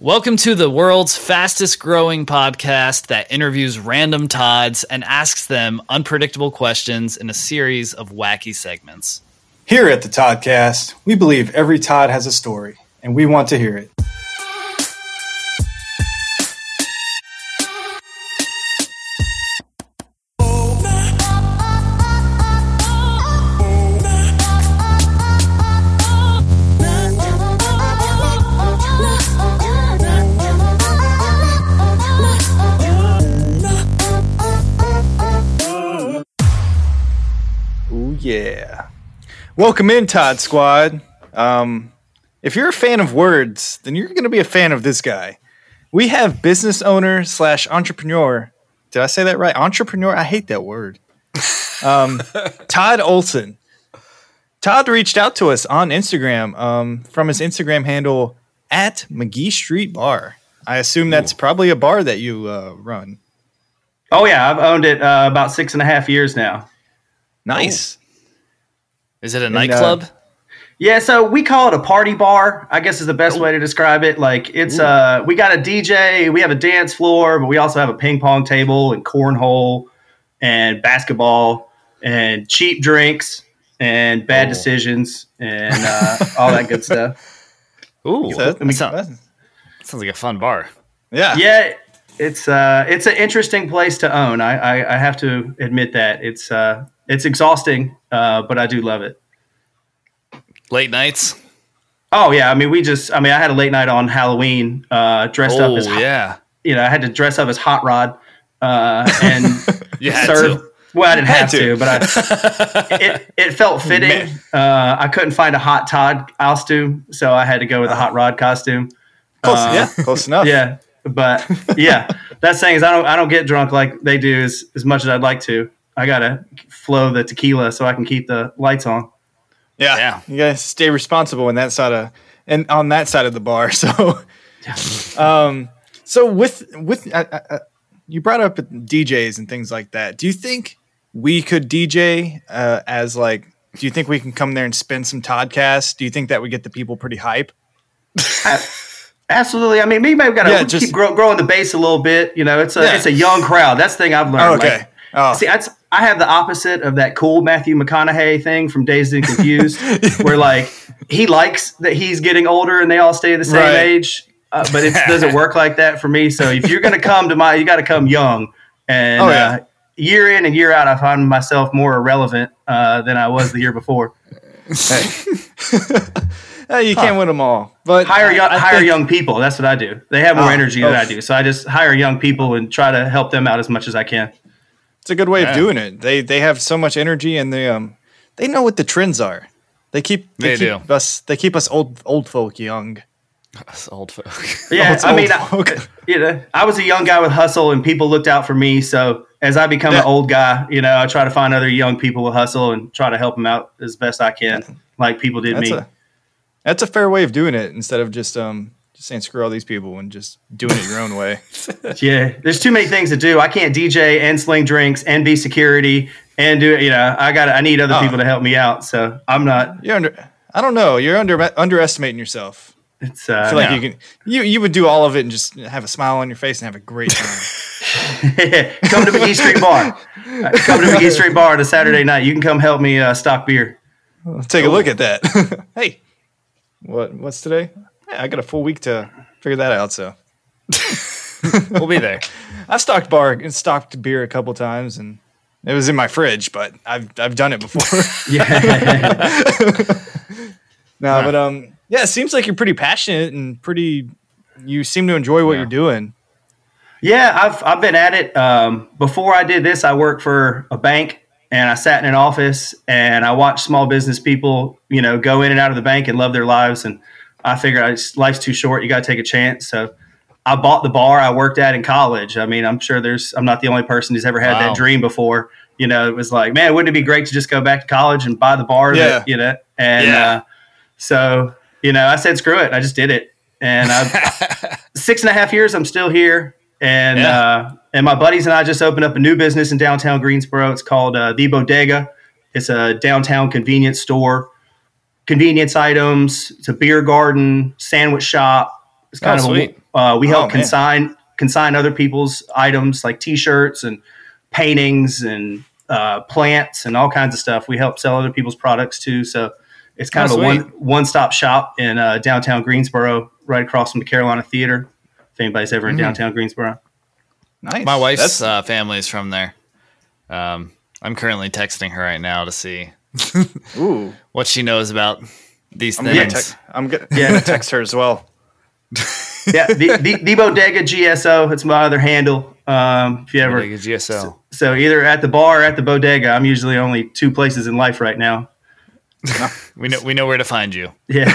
Welcome to the world's fastest growing podcast that interviews random Todds and asks them unpredictable questions in a series of wacky segments. Here at the Toddcast, we believe every Todd has a story, and we want to hear it. Welcome in, Todd Squad. Um, if you're a fan of words, then you're going to be a fan of this guy. We have business owner slash entrepreneur. Did I say that right? Entrepreneur? I hate that word. Um, Todd Olson. Todd reached out to us on Instagram um, from his Instagram handle at McGee Street Bar. I assume that's probably a bar that you uh, run. Oh yeah, I've owned it uh, about six and a half years now. Nice. Is it a uh, nightclub? Yeah, so we call it a party bar. I guess is the best way to describe it. Like it's uh, we got a DJ, we have a dance floor, but we also have a ping pong table and cornhole and basketball and cheap drinks and bad Oh. decisions and uh, all that good stuff. Ooh, So that, sound- sounds like a fun bar. yeah. Yeah, it's uh, it's an interesting place to own. I, I, I have to admit that it's uh, it's exhausting, uh, but I do love it. Late nights. Oh yeah, I mean we just I mean I had a late night on Halloween, uh, dressed Oh up as hot- yeah, you know I had to dress up as Hot Rod uh, and you had serve. to. Well, I didn't have to. to, but I, it it felt fitting. Uh, I couldn't find a Hot Todd costume, so I had to go with a Hot Rod costume. Close, Uh, yeah, close enough. Yeah, but yeah, that's saying is I don't I don't get drunk like they do as as much as I'd like to. I gotta flow the tequila so I can keep the lights on. Yeah. Yeah. You gotta stay responsible in that side of and on that side of the bar. So, um, so with with uh, uh, uh, you brought up DJs and things like that. Do you think we could DJ uh, as like? Do you think we can come there and spin some Toddcast? Do you think that would get the people pretty hype? Absolutely. I mean, maybe I've got to Yeah, just- keep grow, growing the base a little bit. You know, it's a Yeah. it's a young crowd. That's the thing I've learned. Oh, Like, okay. Oh, See, that's, I have the opposite of that cool Matthew McConaughey thing from Dazed and Confused, where like he likes that he's getting older and they all stay the same Right. age, uh, but it doesn't work like that for me. So if you're going to come to my, you got to come young. And Oh, yeah. uh, year in and year out, I find myself more irrelevant uh, than I was the year before. Uh, you can't win them all, but Hire young, I hire think- young people. That's what I do. They have more Oh, energy than oh. I do, so I just hire young people and try to help them out as much as I can. It's a good way Yeah. of doing it. They they have so much energy and they um they know what the trends are. They keep they, They keep do. us they keep us old old folk young. Us old folk. Yeah, it's I mean, I, you know, I was a young guy with hustle, and people looked out for me. So as I become Yeah. an old guy, you know, I try to find other young people with hustle and try to help them out as best I can, like people did That's me. a that's a fair way of doing it instead of just um just saying screw all these people and just doing it your own way. yeah, there's too many things to do. I can't DJ and sling drinks and be security and do it. You know, I got I need other Oh. people to help me out. So I'm not. You're under I don't know. You're under underestimating yourself. It's uh, I feel like no. you can you you would do all of it and just have a smile on your face and have a great time. come to McGee Street Bar. Come to McGee Street Bar on a Saturday night. You can come help me uh, stock beer. Take a look at that. hey, what what's today? I got a full week to figure that out. So we'll be there. I've stocked bar and stocked beer a couple times, and it was in my fridge, but I've I've done it before. Yeah. no, but um, yeah, it seems like you're pretty passionate and pretty. You seem to enjoy what Yeah. you're doing. Yeah, I've I've been at it. Um, before I did this, I worked for a bank and I sat in an office and I watched small business people, you know, go in and out of the bank and love their lives. And I figured I just, life's too short. You got to take a chance. So I bought the bar I worked at in college. I mean, I'm sure there's I'm not the only person who's ever had Wow. that dream before. You know, it was like, man, wouldn't it be great to just go back to college and buy the bar? Yeah. That, you know, and Yeah. uh, so you know, I said, screw it. I just did it. And I've six and a half years, I'm still here. And Yeah. uh, and my buddies and I just opened up a new business in downtown Greensboro. It's called uh, The Bodega. It's a downtown convenience store, convenience items. It's a beer garden, sandwich shop. It's kind Oh, of sweet. a Uh, we help Oh, man. consign consign other people's items like T-shirts and paintings and uh, plants and all kinds of stuff. We help sell other people's products too. So it's kind Oh, of a one sweet. one stop shop in uh, downtown Greensboro, right across from the Carolina Theater. If anybody's ever in Mm-hmm. downtown Greensboro, Nice. My wife's That's, uh, family is from there. Um, I'm currently texting her right now to see ooh. what she knows about these I'm gonna, things. text, I'm gonna, Yeah. gonna text her as well. yeah, the, the, the Bodega GSO. It's my other handle. Um, if you ever Bodega GSO. so either at the bar or at the bodega. I'm usually only two places in life right now. We know we know where to find you. Yeah.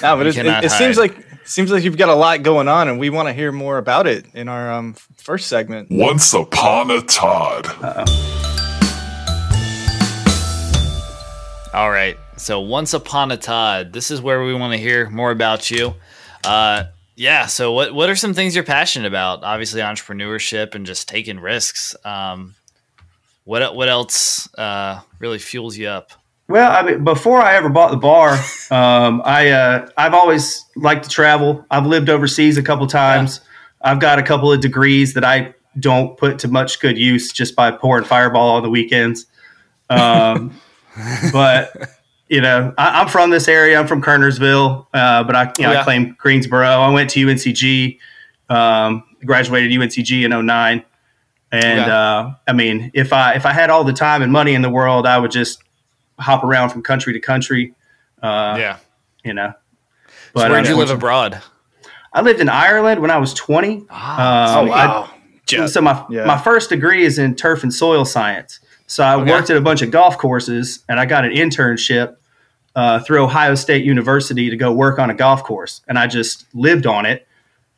No, but it, it, it seems like seems like you've got a lot going on, and we want to hear more about it in our um, first segment. Once upon a Todd. All right. So once upon a Todd, this is where we want to hear more about you. Uh, yeah. So what what are some things you're passionate about? Obviously, entrepreneurship and just taking risks. Um, what what else uh, really fuels you up? Well, I mean, before I ever bought the bar, um, I uh, I've always liked to travel. I've lived overseas a couple times. I've got a couple of degrees that I don't put to much good use just by pouring Fireball on the weekends. Um, but you know, I, I'm from this area. I'm from Kernersville, uh, but I you know Yeah. I claim Greensboro. I went to UNCG, um, graduated UNCG in 09. And Yeah. uh, I mean, if I if I had all the time and money in the world, I would just hop around from country to country. Uh, yeah. you know. So where'd you live abroad? I lived in Ireland when I was 20. Ah, Um, I- so my Yeah. my first degree is in turf and soil science. So I Okay. worked at a bunch of golf courses, and I got an internship uh, through Ohio State University to go work on a golf course, and I just lived on it.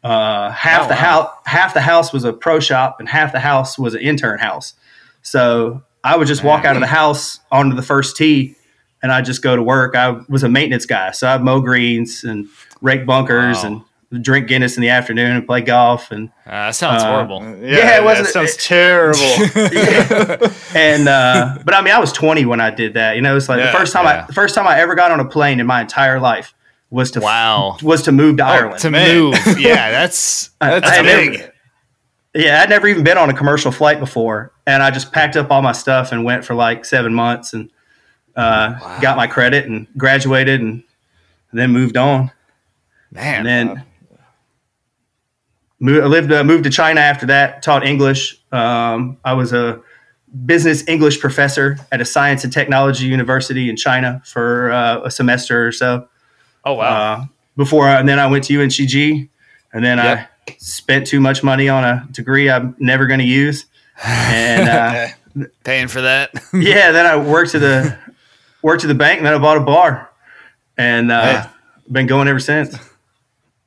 Uh, half Oh, the wow. house, half the house was a pro shop, and half the house was an intern house. So I would just walk out of the house onto the first tee, and I just go to work. I was a maintenance guy, so I mow greens and rake bunkers Wow. and drink Guinness in the afternoon and play golf and uh, that sounds uh, horrible. yeah, it wasn't- that sounds terrible. and uh, but I mean, I was 20 when I did that. You know, it's like Yeah, the first time yeah. I the first time I ever got on a plane in my entire life was to Wow. was to move to Ireland. To man. move, yeah, that's I- That's I had big. never- yeah, I'd never even been on a commercial flight before, and I just packed up all my stuff and went for like seven months and uh, got my credit and graduated and then moved on. man. And then moved, I lived uh, moved to China after that. Taught English. Um, I was a business English professor at a science and technology university in China for uh, a semester or so. oh wow, Uh, before and then I went to UNCG, and then Yep. I spent too much money on a degree I'm never going to use. And uh, paying for that. yeah, then I worked to the worked to the bank, and then I bought a bar, and uh, been going ever since.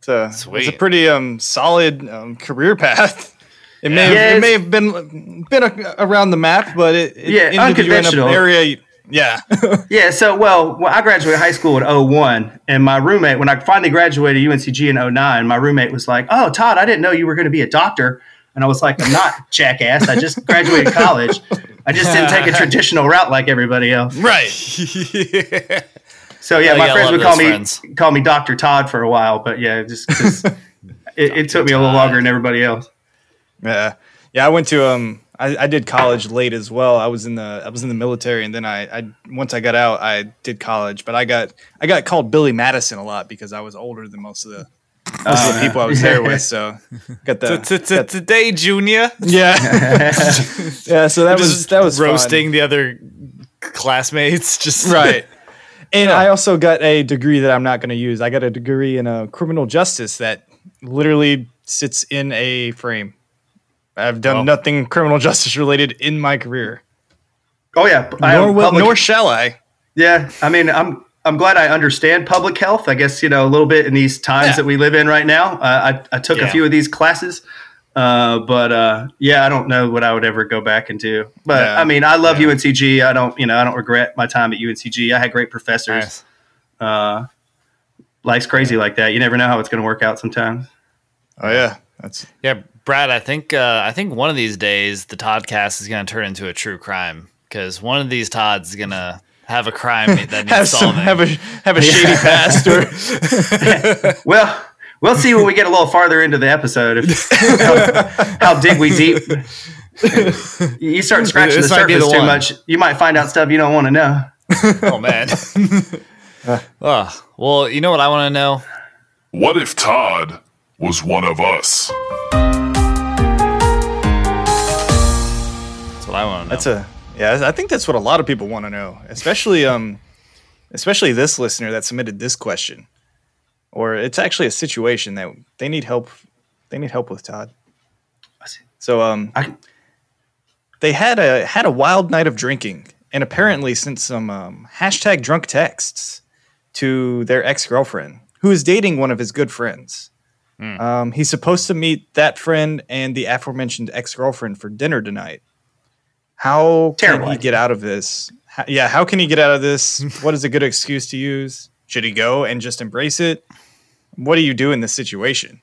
It's a, it's a pretty um, solid um, career path. It may Yeah, have, it may have been been a, around the map, but it, it Yeah, ended you in an unconventional. area. you- Yeah, Yeah, so well, well, I graduated high school in 01, and my roommate, when I finally graduated UNCG in 09, my roommate was like, "Oh, Todd, I didn't know you were going to be a doctor." And I was like, "I'm not, jackass. I just graduated college. I just didn't take a traditional route like everybody else." right. So yeah, Oh, my yeah, friends would call me friends. call me Doctor Todd for a while, but yeah, just 'cause it, it took me a little longer than everybody else. Yeah, yeah. I went to um, I, I did college late as well. I was in the I was in the military, and then I, I once I got out, I did college. But I got I got called Billy Madison a lot because I was older than most of the most of the people I was there with. So got the got- Today, Junior, yeah, yeah. So that was that was fun. roasting the other classmates. Just right. And I also got a degree that I'm not going to use. I got a degree in uh, criminal justice that literally sits in a frame. I've done Oh. nothing criminal justice related in my career. Oh yeah, Nor, will, public- nor shall I. Yeah, I mean, I'm I'm glad I understand public health. I guess you know a little bit in these times Yeah. that we live in right now. Uh, I I took a few of these classes, uh, but uh, yeah, I don't know what I would ever go back and do. But Yeah. I mean, I love Yeah. UNCG. I don't you know I don't regret my time at UNCG. I had great professors. Nice. Uh, life's crazy like that. You never know how it's going to work out sometimes. Oh yeah, that's Yeah, Brad. I think uh, I think one of these days the Toddcast is going to turn into a true crime because one of these Todds is going to have a crime that needs have some solving. have a have a shady past or Well, We'll see when we get a little farther into the episode if, how, how dig we deep. You start scratching This the surface the too one. much, you might find out stuff you don't want to know. Oh man. oh, well, you know what I want to know? What if Todd was one of us? That's what I want to know. That's a yeah. I think that's what a lot of people want to know, especially um, especially this listener that submitted this question, or it's actually a situation that they need help. They need help with Todd. So um, I, they had a had a wild night of drinking and apparently sent some um, hashtag drunk texts to their ex girlfriend who is dating one of his good friends. Um, he's supposed to meet that friend and the aforementioned ex girlfriend for dinner tonight. How Terrible can he get out of this? How- yeah, how can he get out of this? what is a good excuse to use? Should he go and just embrace it? What do you do in this situation?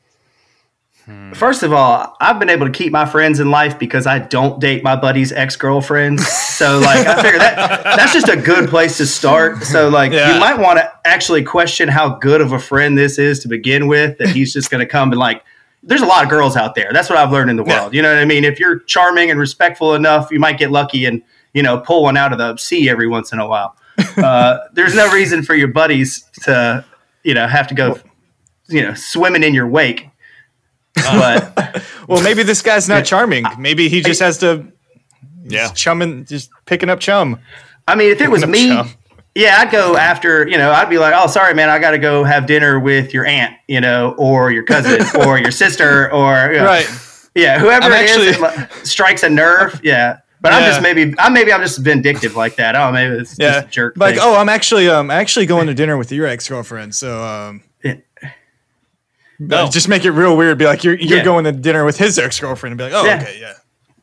First of all, I've been able to keep my friends in life because I don't date my buddy's ex girlfriends. So, like, I figure that that's just a good place to start. So, like, Yeah. you might want to actually question how good of a friend this is to begin with. That he's just going to come and like. There's a lot of girls out there. That's what I've learned in the Yeah. world. You know what I mean? If you're charming and respectful enough, you might get lucky and you know pull one out of the sea every once in a while. Uh, there's no reason for your buddies to you know have to go you know swimming in your wake. But Well, maybe this guy's not charming. Maybe he just has to yeah. chumming, just picking up chum. I mean, if it was me, chum. yeah, I'd go after, you know, I'd be like, oh, sorry, man, I got to go have dinner with your aunt, you know, or your cousin or your sister or, you know, Right. yeah, whoever I'm it is actually- that, like, strikes a nerve. Yeah. But I'm just maybe, I'm maybe I'm just vindictive like that. Oh, maybe it's Yeah. just a jerk. Like, thing. oh, I'm actually um actually going to dinner with your ex girlfriend. So um Uh, just make it real weird. Be like, you're you're Yeah. going to dinner with his ex girlfriend, and be like, oh, Yeah. okay, yeah,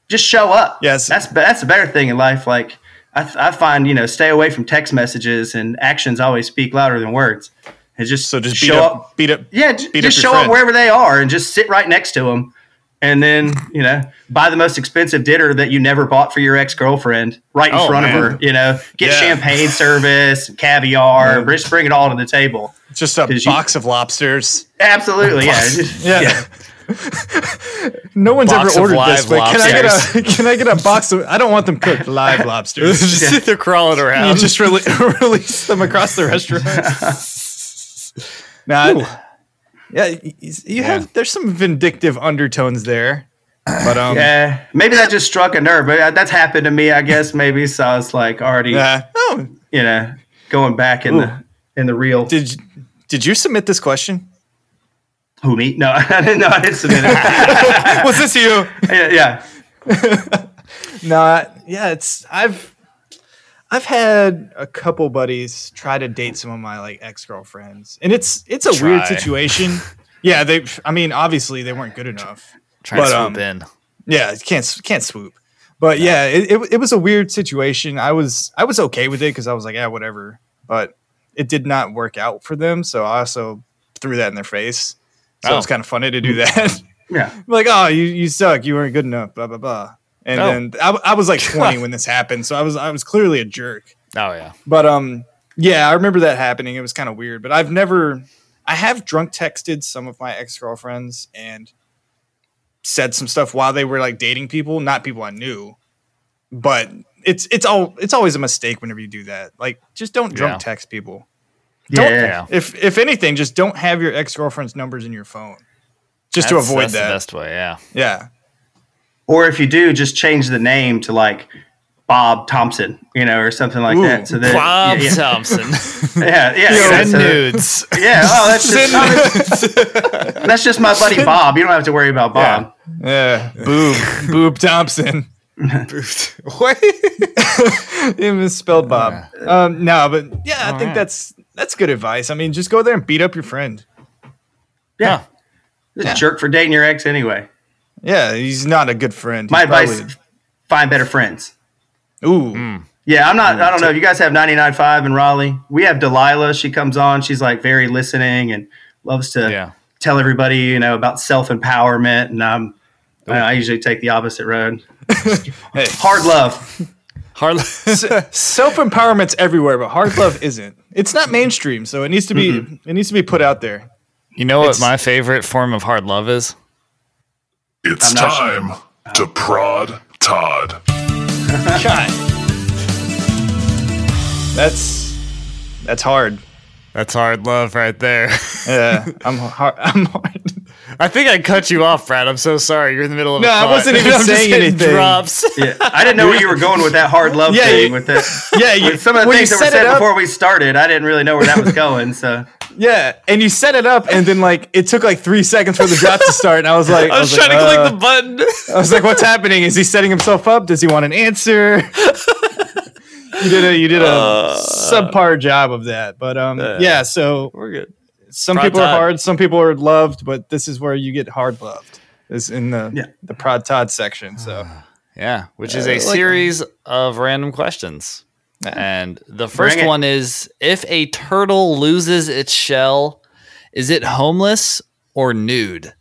just show up. Yes. That's that's a better thing in life. Like I, I find, you know, stay away from text messages and actions always speak louder than words. And just So just beat show up, beat up, Yeah, j- beat just up show up wherever they are and just sit right next to them. And then, you know, buy the most expensive dinner that you never bought for your ex girlfriend right in Oh, front man. of her. You know, get Yeah. champagne service, caviar, just bring it all to the table. Just a 'Cause you- box of lobsters. Absolutely. Yeah. just- Yeah. No one's Box ever ordered this, live but can I get a can I get a box of? I don't want them cooked live lobsters. just they're crawling around. you around. just rele- release them across the restaurant. nah, yeah, y- y- you have. There's some vindictive undertones there, but um, Yeah. Maybe that just struck a nerve. But that's happened to me, I guess, maybe. So I was like already, yeah. Oh, you know, going back in the in the real. did did you submit this question? Who me? No, I didn't know I didn't submit it. Was this you? yeah, yeah. No, yeah, it's I've I've had a couple buddies try to date some of my like ex girlfriends, and it's it's a weird situation. yeah, they. I mean, obviously they weren't good enough. Trying to swoop um, in. Yeah, can't can't swoop. But yeah, it, it it was a weird situation. I was I was okay with it because I was like, yeah, whatever. But it did not work out for them, so I also threw that in their face. So it was Oh. kind of funny to do that. Yeah. like, oh, you you suck. You weren't good enough. Blah blah blah. And Oh. then I, I was like 20 when this happened, so I was I was clearly a jerk. Oh yeah. But um, yeah, I remember that happening. It was kind of weird. But I've never, I have drunk texted some of my ex girlfriends and said some stuff while they were like dating people, not people I knew. But it's it's all it's always a mistake whenever you do that. Like, just don't drunk Yeah. text people. Don't- Yeah. Yeah. If if anything, just don't have your ex girlfriend's numbers in your phone, just to avoid that's that. the best way. Yeah. Yeah. Or if you do, just change the name to like Bob Thompson, you know, or something like Ooh, that. So that Bob yeah, Thompson. yeah, yeah, yeah, Send so- nudes. yeah. Oh, that's just, oh, that's, that's just my buddy Bob. You don't have to worry about Bob. Yeah. Boob. Boob Thompson. what? it misspelled Bob. Um, no, but yeah, I think Alright. that's that's good advice. I mean, just go there and beat up your friend. Yeah, Huh. Just jerk for dating your ex anyway. Yeah, he's not a good friend. My He's advice: probably- find better friends. Ooh, Yeah, I'm not. I don't know if you guys have 99.5 in Raleigh. We have Delilah. She comes on. She's like very listening and loves to Yeah. tell everybody, you know, about self empowerment. And I'm, I usually take the opposite road. Hey, Hard love. Hard. love. self empowerment's everywhere, but hard love isn't. It's not mainstream, so it needs to be it needs to be put out there. You know what my favorite form of hard love is? It's I'm not time to prod Todd. God. That's that's hard. That's hard love right there. Yeah, I'm hard. I'm hard. I think I cut you off, Brad. I'm so sorry. You're in the middle of No, a I thought. wasn't even I'm saying hitting anything. Drops. Yeah, I didn't know where you were going with that hard love Yeah, thing. you- with that, Yeah, you, with some of the things you that were said up, before we started, I didn't really know where that was going. So Yeah, and you set it up, and then like it took like three seconds for the drop to start, and I was like, I was, like, trying to uh, click the button. I was like, "What's happening? Is he setting himself up? Does he want an answer?" you did a you did a Uh, subpar job of that, but um, yeah. So We're good. Some Prod people are hard, some people are loved, but this is where you get hard loved. Is in the Yeah. the prod Todd section. So Yeah, which is Uh, a like- series of random questions. And the first Bring one is if a turtle loses its shell, is it homeless or nude?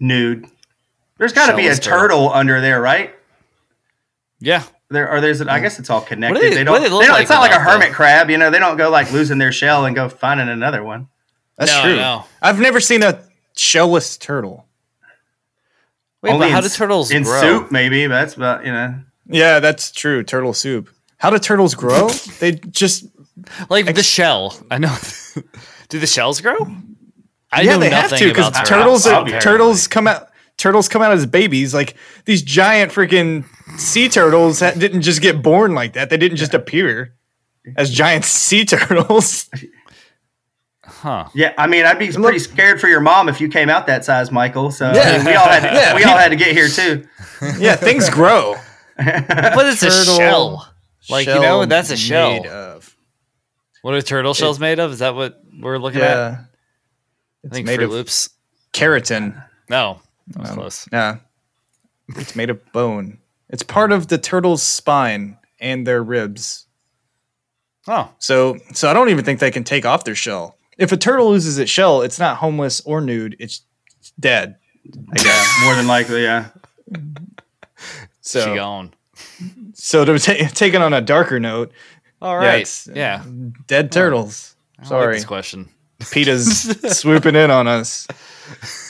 nude. There's got to be a turtle. turtle under there, right? Yeah. There or there's. I guess it's all connected. they- they, don't. do they They don't like it's not like a without the- hermit crab. You know, they don't go like losing their shell and go finding another one. that's No, true. no. I've never seen a shellless turtle. Wait, Only but how in do s- turtles in grow? soup? Maybe that's about you know. Yeah, that's true. Turtle soup. How do turtles grow? they just Like the shell. I know. do the shells grow? I yeah, know they have to because about turtles. Are, turtles come out. Turtles come out as babies. Like these giant freaking sea turtles that didn't just get born like that. They didn't just appear as giant sea turtles. Huh. Yeah, I mean, I'd be pretty scared for your mom if you came out that size, Michael. So Yeah. we all had to, Yeah. we all had to get here too. yeah, things grow. But it's a shell. Like, you know, that's a shell. made of. What are turtle shells made of? Is that what we're looking at? Yeah, I think made Fruit of- Loops. keratin. No. That was Um, close. Yeah, it's made of bone. It's part of the turtle's spine and their ribs. Oh. So, so I don't even think they can take off their shell. If a turtle loses its shell, it's not homeless or nude. It's dead. Yeah, more than likely, yeah. She So, gone. so to ta- take it on a darker note, All right. yeah, right. it's, Yeah. dead turtles. I like Sorry, this question. PETA's swooping in on us.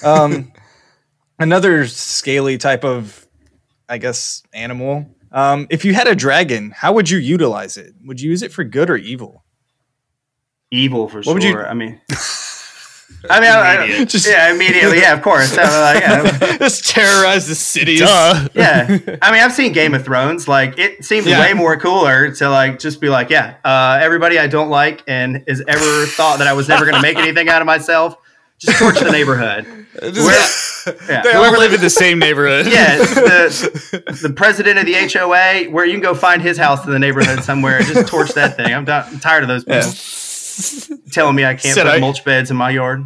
Um, another scaly type of, I guess, animal. Um, if you had a dragon, how would you utilize it? Would you use it for good or evil? Evil for What would you- sure. I mean, I mean, I, I, Just- yeah, immediately, yeah, of course. So, uh, yeah, Just terrorize the cities. Duh. yeah. I mean, I've seen Game of Thrones. Like, it seemed Yeah. way more cooler to like just be like, yeah, uh, everybody I don't like and has ever thought that I was never going to make anything out of myself, just torch the neighborhood. Where, yeah, They all live in the same neighborhood. yeah, the, the president of the HOA, where you can go find his house in the neighborhood somewhere, and just torch that thing. I'm, done, I'm tired of those people telling me I can't Said put I- mulch beds in my yard.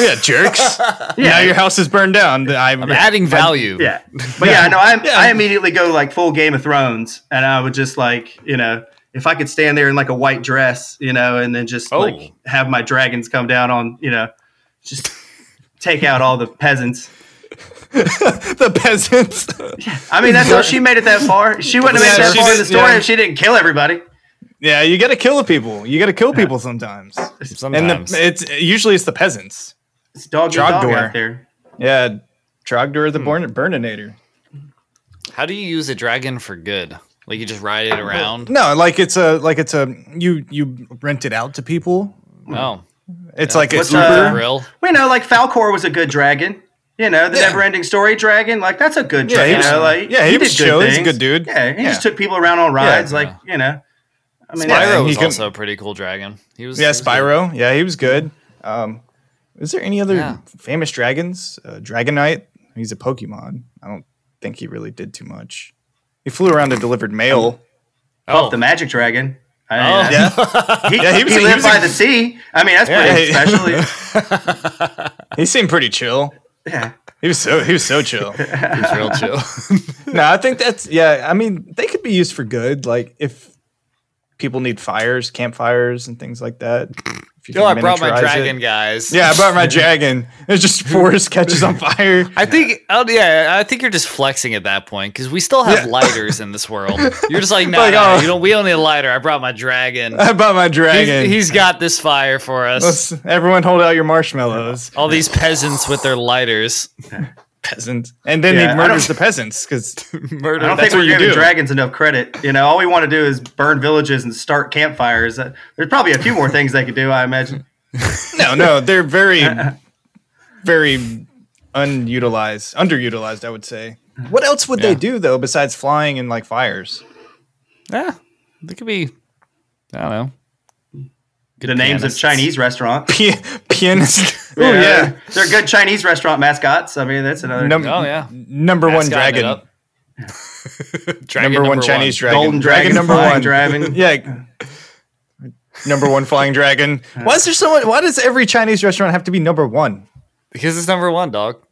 yeah, jerks. Now your house is burned down. I'm, I'm adding value. Yeah, but yeah, no, I Yeah. I immediately go like full Game of Thrones, and I would just like you know if I could stand there in like a white dress, you know, and then just Oh. like have my dragons come down on you know, just take out all the peasants. the peasants. I mean, that's how she made it that far. She wouldn't have made it that she far in the story yeah. if she didn't kill everybody. yeah, you got to kill the people. You got to kill people sometimes. Sometimes. And the, it's usually it's the peasants. It's dog dog out there. Yeah, Trogdor the hmm. Born- Burninator. How do you use a dragon for good? Like you just ride it around? No, like it's a like it's a you you rent it out to people. No. It's like What's it's uh, Uber. Grill. We know, like Falkor was a good dragon. You know, the Yeah. never-ending story dragon. Like that's a good Yeah, dragon. he was- you know, like yeah, he was did good chill. He's a good dude. Yeah, he Yeah. just took people around on rides. Yeah. like you know, I mean, Yeah, Spyro was can- also a pretty cool dragon. He was Yeah, he was good. Spyro. Yeah, he was good. Um, is there any other Yeah. famous dragons? Uh, Dragonite. He's a Pokemon. I don't think he really did too much. He flew around and delivered mail. Oh, the magic dragon. I, Oh. Yeah, he, Yeah, he he, was a- he lived was by a- the sea. I mean, that's Yeah, pretty he- special. he seemed pretty chill. yeah, He was so he was so chill. he was real chill. no, I think that's yeah. I mean, they could be used for good. Like if people need fires, campfires, and things like that. If you Oh, I brought my dragon, it. guys. Yeah, I brought my dragon. It's just forest catches on fire. I think, oh yeah, I think you're just flexing at that point because we still have Yeah. lighters in this world. You're just like, no, Like, no, oh. you don't. We don't need a lighter. I brought my dragon. I brought my dragon. He's, he's got this fire for us. Let's, everyone hold out your marshmallows, All these peasants with their lighters. Peasants. And then Yeah, he murders the peasants because Murder. I don't That's think we're you giving do. dragons enough credit. You know, all we want to do is burn villages and start campfires. Uh, There's probably a few more things they could do, I imagine. no, no, they're very, very unutilized, underutilized. I would say. What else would they do though besides flying and like fires? yeah, they could be. I don't know. Good the names of Chinese restaurants. P- pianist. Oh Yeah, yeah, they're, they're good Chinese restaurant mascots. I mean, that's another Num- Oh yeah, number one Mascotting dragon. Dragon number, one Chinese dragon. golden dragon, number one. dragon. Yeah. Number one flying dragon. Why is there so much? Why does every Chinese restaurant have to be number one? because it's number one, dog.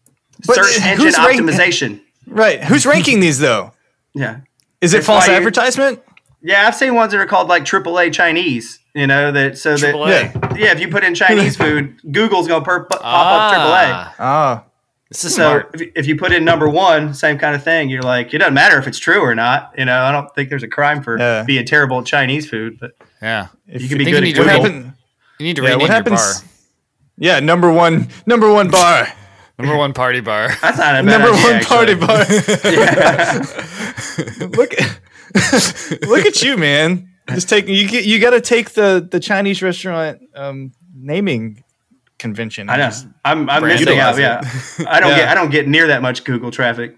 But Search engine who's rank- optimization. Right. Who's ranking these though? Yeah. Is it That's false why you- advertisement? Yeah, I've seen ones that are called like AAA Chinese. You know that so that Yeah. yeah, if you put in Chinese food, Google's gonna per- pop up AAA. Ah, Ah. This is So smart. if, if you put in number one, same kind of thing. You're like, it doesn't matter if it's true or not. You know, I don't think there's a crime for Yeah. being terrible at Chinese food, but Yeah, If You can be good you at need what Google. rename- happened? you need to Yeah, rename what your happens? bar. Yeah, number one, number one bar, Number one party bar. that's not a bad number idea, one actually. party bar. look, at, look at you, man. Just take you. get- You got to take the the Chinese restaurant um, naming convention. I know. Just- I'm, I'm Brand missing out. utilize Yeah, I don't Yeah. get I don't get near that much Google traffic.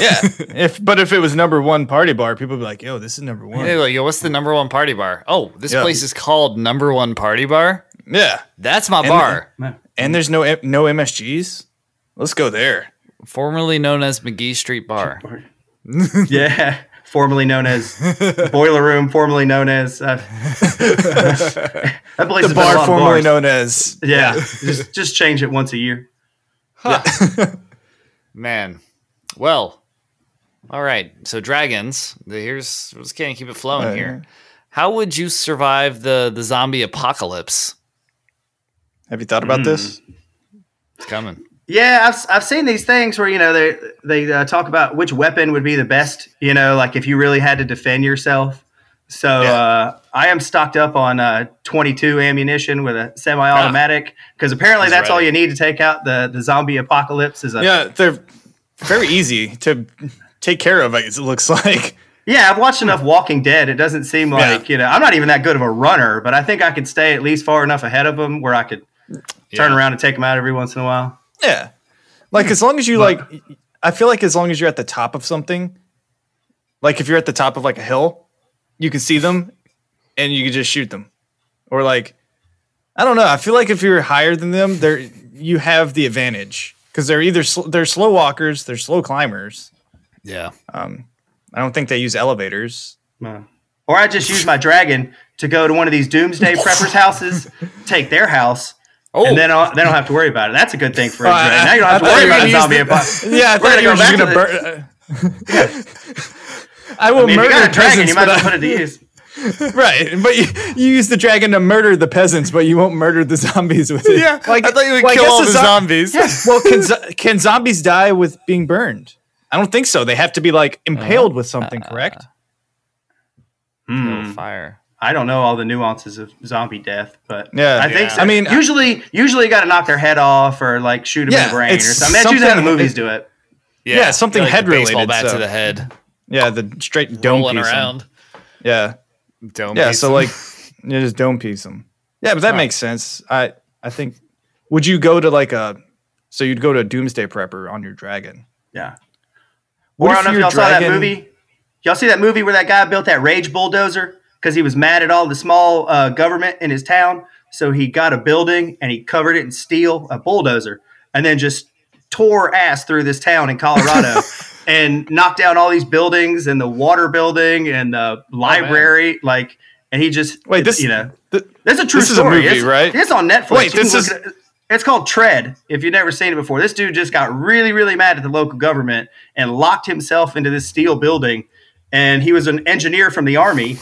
Yeah. if but if it was number one party bar, people would be like, "Yo, this is number one." Hey, like, yo, what's the number one party bar? Oh, this Yeah. place is called Number One Party Bar. Yeah. That's my And- bar, And there's no no MSGs. Let's go there. formerly known as McGee Street Bar. Yeah, formerly known as Boiler Room, formerly known as uh, that place The bar formerly known as Yeah, just just change it once a year. Man, well, all right. So dragons. Here's we just can't keep it flowing Uh, here. How would you survive the the zombie apocalypse? Have you thought about this? It's coming. Yeah, I've, I've seen these things where you know they they uh, talk about which weapon would be the best. You know, like if you really had to defend yourself. So Yeah. uh, I am stocked up on uh, 22 ammunition with a semi-automatic because apparently He's that's all you need to take out the the zombie apocalypse. Is a Yeah, they're very easy to take care of. It looks like. Yeah, I've watched enough Walking Dead. It doesn't seem Yeah. like you know I'm not even that good of a runner, but I think I could stay at least far enough ahead of them where I could turn Yeah. around and take them out every once in a while. Yeah, like as long as you like, I feel like as long as you're at the top of something, like if you're at the top of like a hill, you can see them, and you can just shoot them, or like, I don't know. I feel like if you're higher than them, they're you have the advantage because they're either sl- they're slow walkers, they're slow climbers. Yeah. Um I don't think they use elevators. Uh, Or I just use my dragon to go to one of these doomsday preppers' houses, take their house, Oh, and then I'll, they don't have to worry about it. That's a good thing for a Oh, uh, Now you don't have to I thought worry about a zombie apocalypse. Yeah, I thought you were gonna just go gonna burn. I will I mean, if you murder got a dragon, peasants, you might as well put it to use. Right, but you, you use the dragon to murder the peasants, but you won't murder the zombies with it. yeah. Like I thought you would well, I kill guess all the the zo- zombies. Well, can zo- can zombies die with being burned? I don't think so. They have to be like impaled uh, with something, correct? Oh, Hmm. fire. I don't know all the nuances of zombie death, but Yeah. I think Yeah. so. I mean, usually, usually you got to knock their head off or like shoot them in the brain or something. That's usually how the movies it- do it. Yeah, something like the head baseball related, bat to the head, Yeah, the straight dome rolling piece 'em. around. Yeah, Dome yeah. piece So them. like, you just dome piece them. Yeah, but that Huh. makes sense. I I think. Would you go to like a? So you'd go to a doomsday prepper on your dragon. Yeah. What or I don't know if y'all saw that movie. Y'all see that movie where that guy built that rage bulldozer because he was mad at all the small uh, government in his town. So he got a building and he covered it in steel, a bulldozer, and then just tore ass through this town in Colorado and knocked down all these buildings and the water building and the library. like, and he just Wait, this- you know th- that's a true this is a story. movie, it's, right? It's on Netflix. Wait, You this is- it. It's called Tread. If you've never seen it before, this dude just got really, really mad at the local government and locked himself into this steel building. And he was an engineer from the army,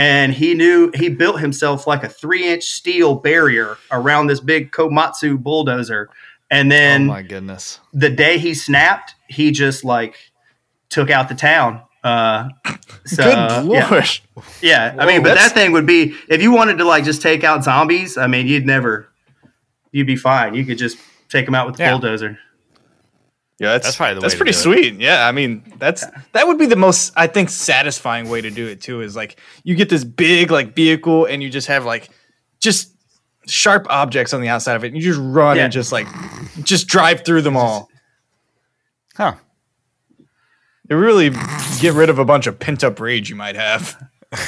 and he knew he built himself like a three inch steel barrier around this big Komatsu bulldozer. And then, Oh my goodness. the day he snapped, he just like took out the town. Uh, so, Good lord. yeah. Yeah, I mean, but that's- that thing would be if you wanted to like just take out zombies. I mean, you'd never, you'd be fine. You could just take them out with the Yeah. bulldozer. Yeah, that's, That's probably the that's way to pretty do it. sweet. Yeah, I mean, that's that would be the most I think satisfying way to do it too. Is like you get this big like vehicle and you just have like just sharp objects on the outside of it. And you just run Yeah. and just like just drive through them all. Huh. It really get rid of a bunch of pent up rage you might have.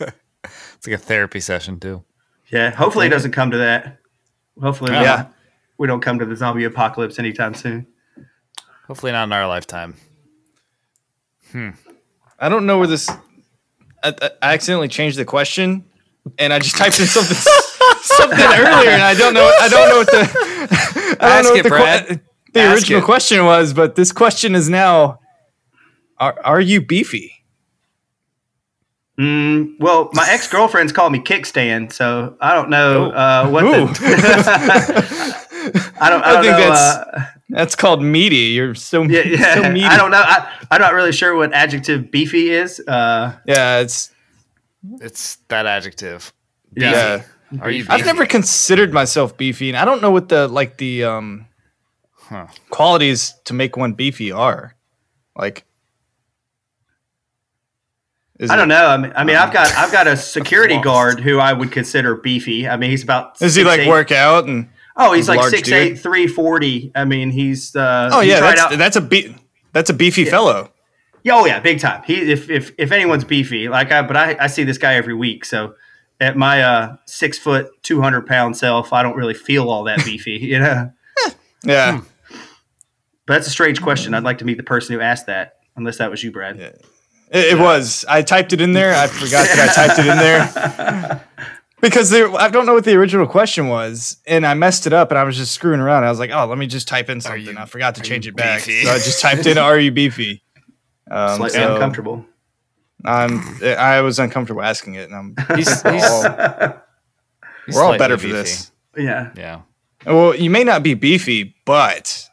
It's like a therapy session too. Yeah, hopefully it doesn't come to that. Hopefully, Yeah. we don't come to the zombie apocalypse anytime soon. Hopefully not in our lifetime. I don't know where this. I, I I accidentally changed the question, and I just typed in something something earlier, and I don't know. I don't know what the. I don't Ask know what it, the, Brad. the Ask original it. question was, but this question is now: Are are you beefy? Mm, well, my ex girlfriends call me kickstand, so I don't know uh, what Ooh. the. I don't. I, I don't think know. that's- uh, That's called meaty. You're so yeah, yeah. so meaty. I don't know. I, I'm not really sure what adjective beefy is. Uh, Yeah, it's It's that adjective. yeah. Are you? I've never considered myself beefy, and I don't know what the like the um Huh. qualities to make one beefy are. Like, is I don't know. I mean, I mean, I've got I've got a security guard who I would consider beefy. I mean, he's about. Does he 6'8". like work out and? Oh, he's like large six dude? eight, three forty. I mean, he's. Uh, Oh he yeah, tried that's out- that's a be- that's a beefy fellow. Yeah, oh yeah, big time. He if if if anyone's beefy, like I, but I I see this guy every week. So at my uh six foot two hundred pound self, I don't really feel all that beefy. You know. Yeah, But that's a strange question. I'd like to meet the person who asked that, unless that was you, Brad. it, it was. I typed it in there. I forgot that I typed it in there because there, I don't know what the original question was, and I messed it up, and I was just screwing around. I was like, oh, let me just type in something. you- I forgot to change it back, beefy? so I just typed in "Are you beefy?" Um, Slightly so uncomfortable. I'm, I was uncomfortable asking it, and I'm. He's, we're he's, all, he's we're all slightly better for beefy. this. Yeah. Yeah. Well, you may not be beefy, but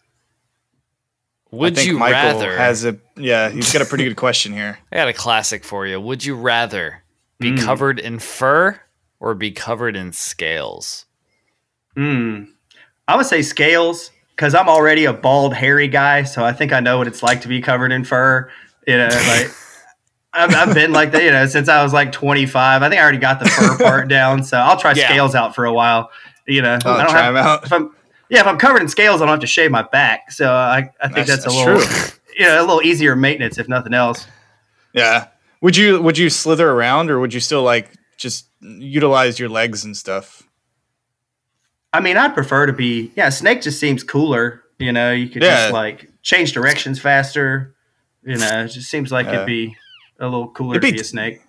Would I think you Michael rather? has a yeah. He's got a pretty good question here. I got a classic for you. Would you rather be Hmm. covered in fur or be covered in scales? Mm. I would say scales because I'm already a bald, hairy guy, so I think I know what it's like to be covered in fur. You know, like I've, I've been like that, you know, since I was like 25. I think I already got the fur part down, so I'll try Yeah. scales out for a while. You know, Oh, I don't try have, 'em out. If I'm, yeah, if I'm covered in scales, I don't have to shave my back, so I, I think That's- that's, that's a little, true. you know, a little easier maintenance if nothing else. Yeah. Would you would you slither around or would you still like just utilize your legs and stuff? I mean, I'd prefer to be, yeah, snake just seems cooler. You know, you could Yeah. just like change directions faster. You know, it just seems like Yeah. it'd be a little cooler It'd to be- be a snake.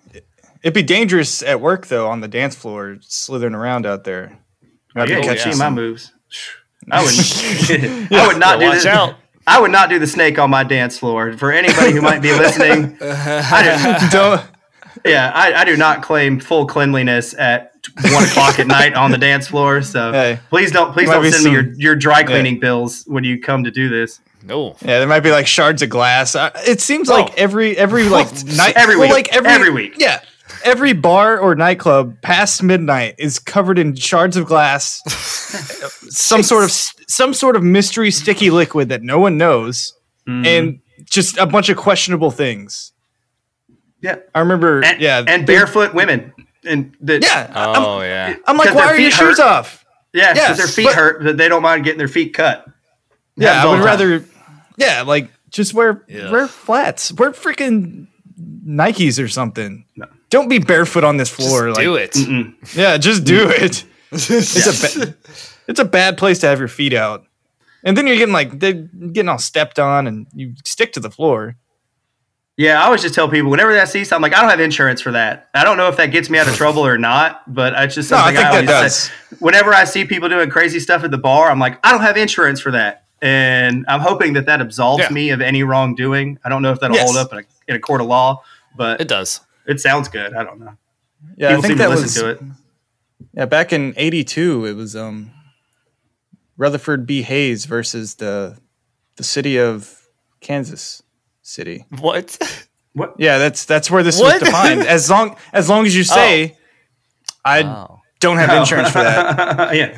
It'd be dangerous at work though on the dance floor, slithering around out there. Oh, Might be yeah, you catching my moves. I would, I would not Yeah, do watch the, out. I would not do the snake on my dance floor. For anybody who might be listening, I Don't do, yeah, I, I do not claim full cleanliness at one o'clock at night on the dance floor. So Hey, please don't, please don't be send me your, your dry cleaning bills when you come to do this. No. Yeah, there might be like shards of glass. Uh, It seems Oh. like every every like night Every well, week. like every, Every week. Yeah, every bar or nightclub past midnight is covered in shards of glass, some sort of some sort of mystery sticky liquid that no one knows, Mm. and just a bunch of questionable things. Yeah, I remember, and, yeah, and there- barefoot women, and the, Yeah, oh, I'm, Oh yeah. I'm like, why are your feet shoes off? Yeah, because Yes, their feet but- hurt, but they don't mind getting their feet cut. Yeah, Happens I would time. rather, yeah, like just wear Yeah. wear flats, wear freaking Nikes or something. Don't be barefoot on this floor. Just like, do it. Mm-mm. Yeah, just do it. It's a ba- it's a bad place to have your feet out, and then you're getting like they're getting all stepped on, and you stick to the floor. Yeah, I always just tell people whenever I see something, like I don't have insurance for that. I don't know if that gets me out of trouble or not, but it's just No, I something I, think that does. say. Whenever I see people doing crazy stuff at the bar, I'm like, I don't have insurance for that, and I'm hoping that that absolves Yeah. me of any wrongdoing. I don't know if that'll Yes. hold up in a, in a court of law, but It does. It sounds good. I don't know. Yeah, People I think seem that to was listen to it. yeah back in '82. It was um Rutherford B. Hayes versus the the city of Kansas City. What? What? Yeah, that's that's where this What? was defined. As long as long as you say, I Oh. don't have insurance for that. yeah.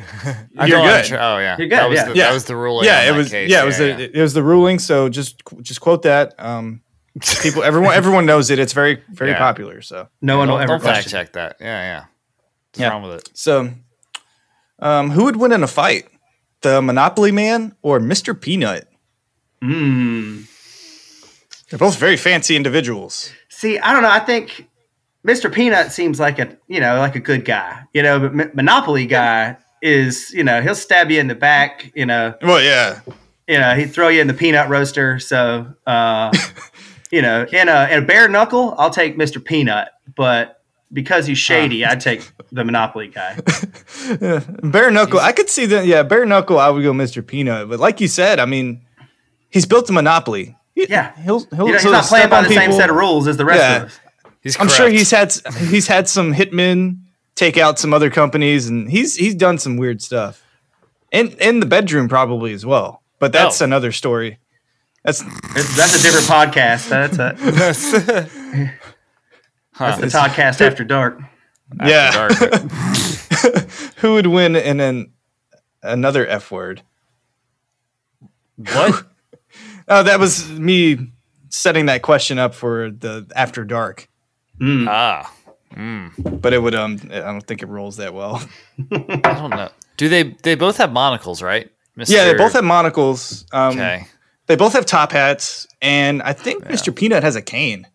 I You're good. insur- Oh yeah, You're good, That was yeah. the, Yeah. that was the ruling. yeah, it was. case. Yeah, it was the it was the ruling. So just just quote that. Um, people, everyone, everyone knows it. It's very very Yeah. popular. So No one will ever don't fact check that. Yeah, yeah. What's Yeah. wrong with it? so, um, who would win in a fight, the Monopoly Man or Mister Peanut? Mm. They're both very fancy individuals. See, I don't know. I think Mr. Peanut seems like a you know like a good guy. You know, but M- Monopoly guy is you know he'll stab you in the back. You know, Well, yeah, you know he'd throw you in the peanut roaster. So uh, you know, in a in a bare knuckle, I'll take Mr. Peanut, but because he's shady, I'd take the Monopoly guy. bare knuckle. I could see that. Yeah, bare knuckle. I would go Mister Peanut. But like you said, I mean, he's built a monopoly. He- Yeah. he'll he'll. You know, he's not playing by on the same set of rules as the rest Yeah. of us. He's I'm sure he's had he's had some hitmen take out some other companies, and he's he's done some weird stuff, in in the bedroom probably as well. But that's Oh. another story. That's It's, that's a different podcast. That's a Huh. the podcast after dark. yeah. Dark. Who would win in an another F word? what? Oh, that was me setting that question up for the after dark. Mm. Ah, But it would um I don't think it rolls that well. I don't know. Do they? They both have monocles, right? Mr. Yeah, they both have monocles. Um, Okay. They both have top hats, and I think Mr. Peanut has a cane.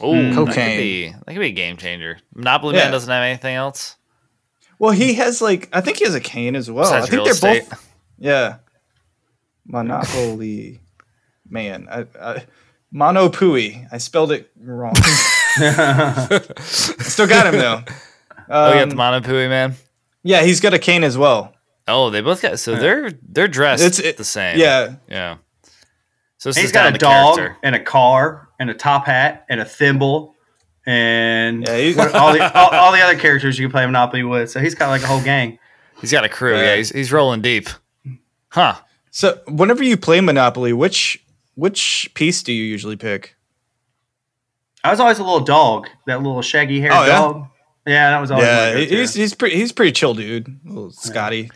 Oh, that could Cocaine. be that could be a game changer. Monopoly Yeah. Man doesn't have anything else. Well, he has like I think he has a cane as well. Besides I think real they're estate. both yeah. Monopoly man. I, I Monopui. I spelled it wrong. Still got him though. oh, you got Um, the Monopui Man. yeah, he's got a cane as well. Oh, they both got. So they're they're dressed It's it- the same. Yeah. yeah. So this He's is got a dog character. and a car and a top hat and a thimble and Yeah, he's- all, the, all, all the other characters you can play Monopoly with. So he's got like a whole gang. He's got a crew. Yeah. Yeah, he's, he's rolling deep. Huh. So whenever you play Monopoly, which which piece do you usually pick? I was always a little dog, that little shaggy haired Oh, yeah? dog. Yeah, that was always yeah, my he's he's pretty he's pretty chill dude. Little Scotty.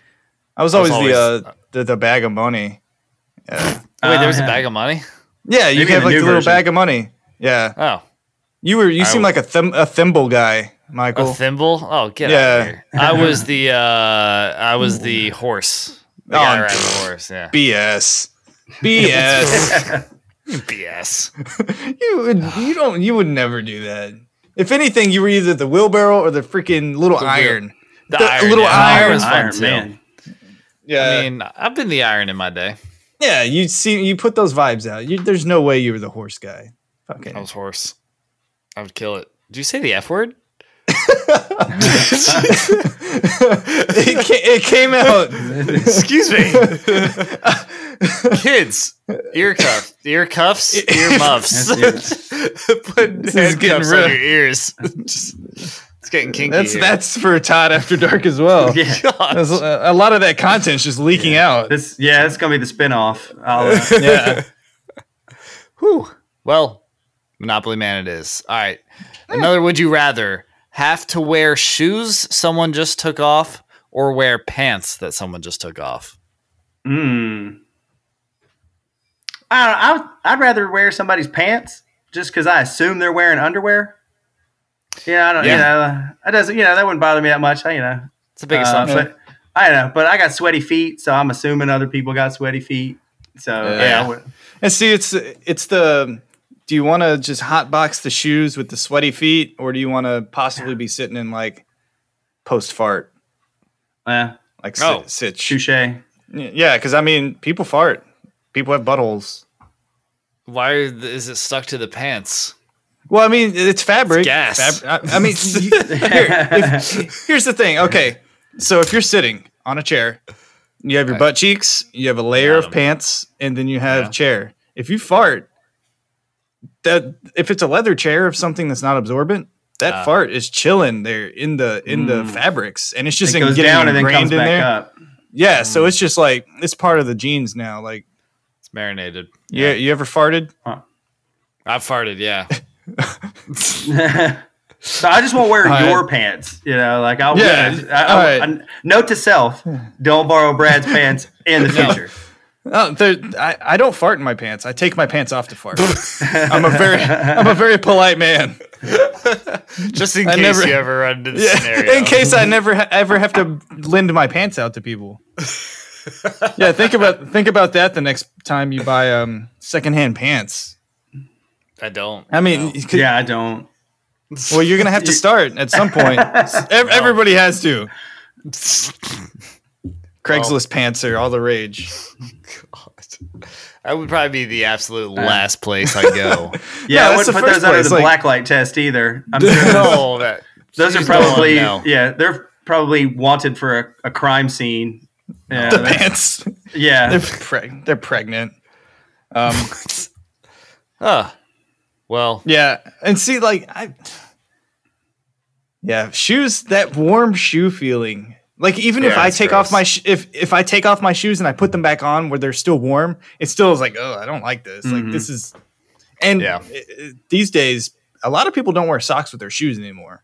I was always, always- the uh the, the bag of money. Yeah. Oh, wait, Uh, there's yeah. a bag of money. Yeah, you Maybe have like new the little version. bag of money. Yeah. Oh, You were you I seem w- like a thim- a thimble guy, Michael. a thimble. Oh, get Yeah. out of here. I was the uh, I was the horse. The guy Oh, riding the horse. Yeah. BS. BS. BS. you would you don't you would never do that. If anything, you were either the wheelbarrow or the freaking little wheel- iron. The, The iron, little yeah. iron- was fun Iron too. Man. Yeah. I mean, I've been the iron in my day. yeah, you see you put those vibes out. You, there's no way you were the horse guy. Fucking I was horse. I would kill it. Did you say the F word? It, ca- it came out. Excuse me. Kids, ear cuffs, ear cuffs, ear muffs. Put is handcuffs getting on real. your ears. Just- it's getting kinky. That's here. that's for Todd After Dark as well. Yeah. God. A, a lot of that content's just leaking out. This yeah, it's gonna be the spinoff. I'll, uh, Yeah. Whew. Well, Monopoly Man it is. All right. Another would you rather have to wear shoes someone just took off or wear pants that someone just took off? mm. I don't know, I, I'd rather wear somebody's pants just because I assume they're wearing underwear. Yeah, I don't. You Yeah. know, that doesn't. You know, that wouldn't bother me that much. I, you know, It's a big Uh, assumption. but I don't know. But I got sweaty feet, so I'm assuming other people got sweaty feet. So yeah, Yeah. And see, it's it's the. Do you want to just hot box the shoes with the sweaty feet, or do you want to possibly be sitting in like post fart, eh. oh, yeah, like Oh, sit, sit touche. Yeah, because I mean, people fart. People have buttholes. Why is it stuck to the pants? Well, I mean, it's fabric. gas. Fab- I, I mean, you- here, if- here's the thing. Okay, so if you're sitting on a chair, you have your butt cheeks, you have a layer of pants, and then you have Yeah. chair. If you fart, that if it's a leather chair of something that's not absorbent, that Ah. fart is chilling there in the in the Mm. fabrics, and it's just it goes getting down and then comes in back there. up. Yeah, so Mm. it's just like it's part of the genes now. Like, It's marinated. yeah, you ever farted? I've farted. Yeah. so I just won't wear All right. your pants. You know, like I'll. Yeah, I, I, all right. I- note to self: don't borrow Brad's pants in the No. Future. Oh, there- I, I don't fart in my pants. I take my pants off to fart. I'm a very I'm a very polite man. Just in I case never- you ever run into this Yeah, scenario. in case I never ha- ever have to lend my pants out to people. yeah, think about think about that the next time you buy um secondhand pants. I don't. I mean, No. could- Yeah, I don't. well, you're gonna have to start at some point. Ev- Everybody has to. Craigslist pants are all the rage. God. That would probably be the absolute last place I go. Yeah, Yeah, I that's wouldn't the put first those under place, the like- black light test either. I'm sure no, that those are probably know. yeah, they're probably wanted for a, a crime scene. Yeah, The pants. yeah. They're preg- they're pregnant. Um, Huh. Well, yeah, and see, like I, yeah, shoes. That warm shoe feeling. Like even if I it's take off my sh- if if I take off my shoes and I put them back on where they're still warm, it still is like, oh, I don't like this. Like Mhm. this is, and Yeah. i- i- these days, a lot of people don't wear socks with their shoes anymore.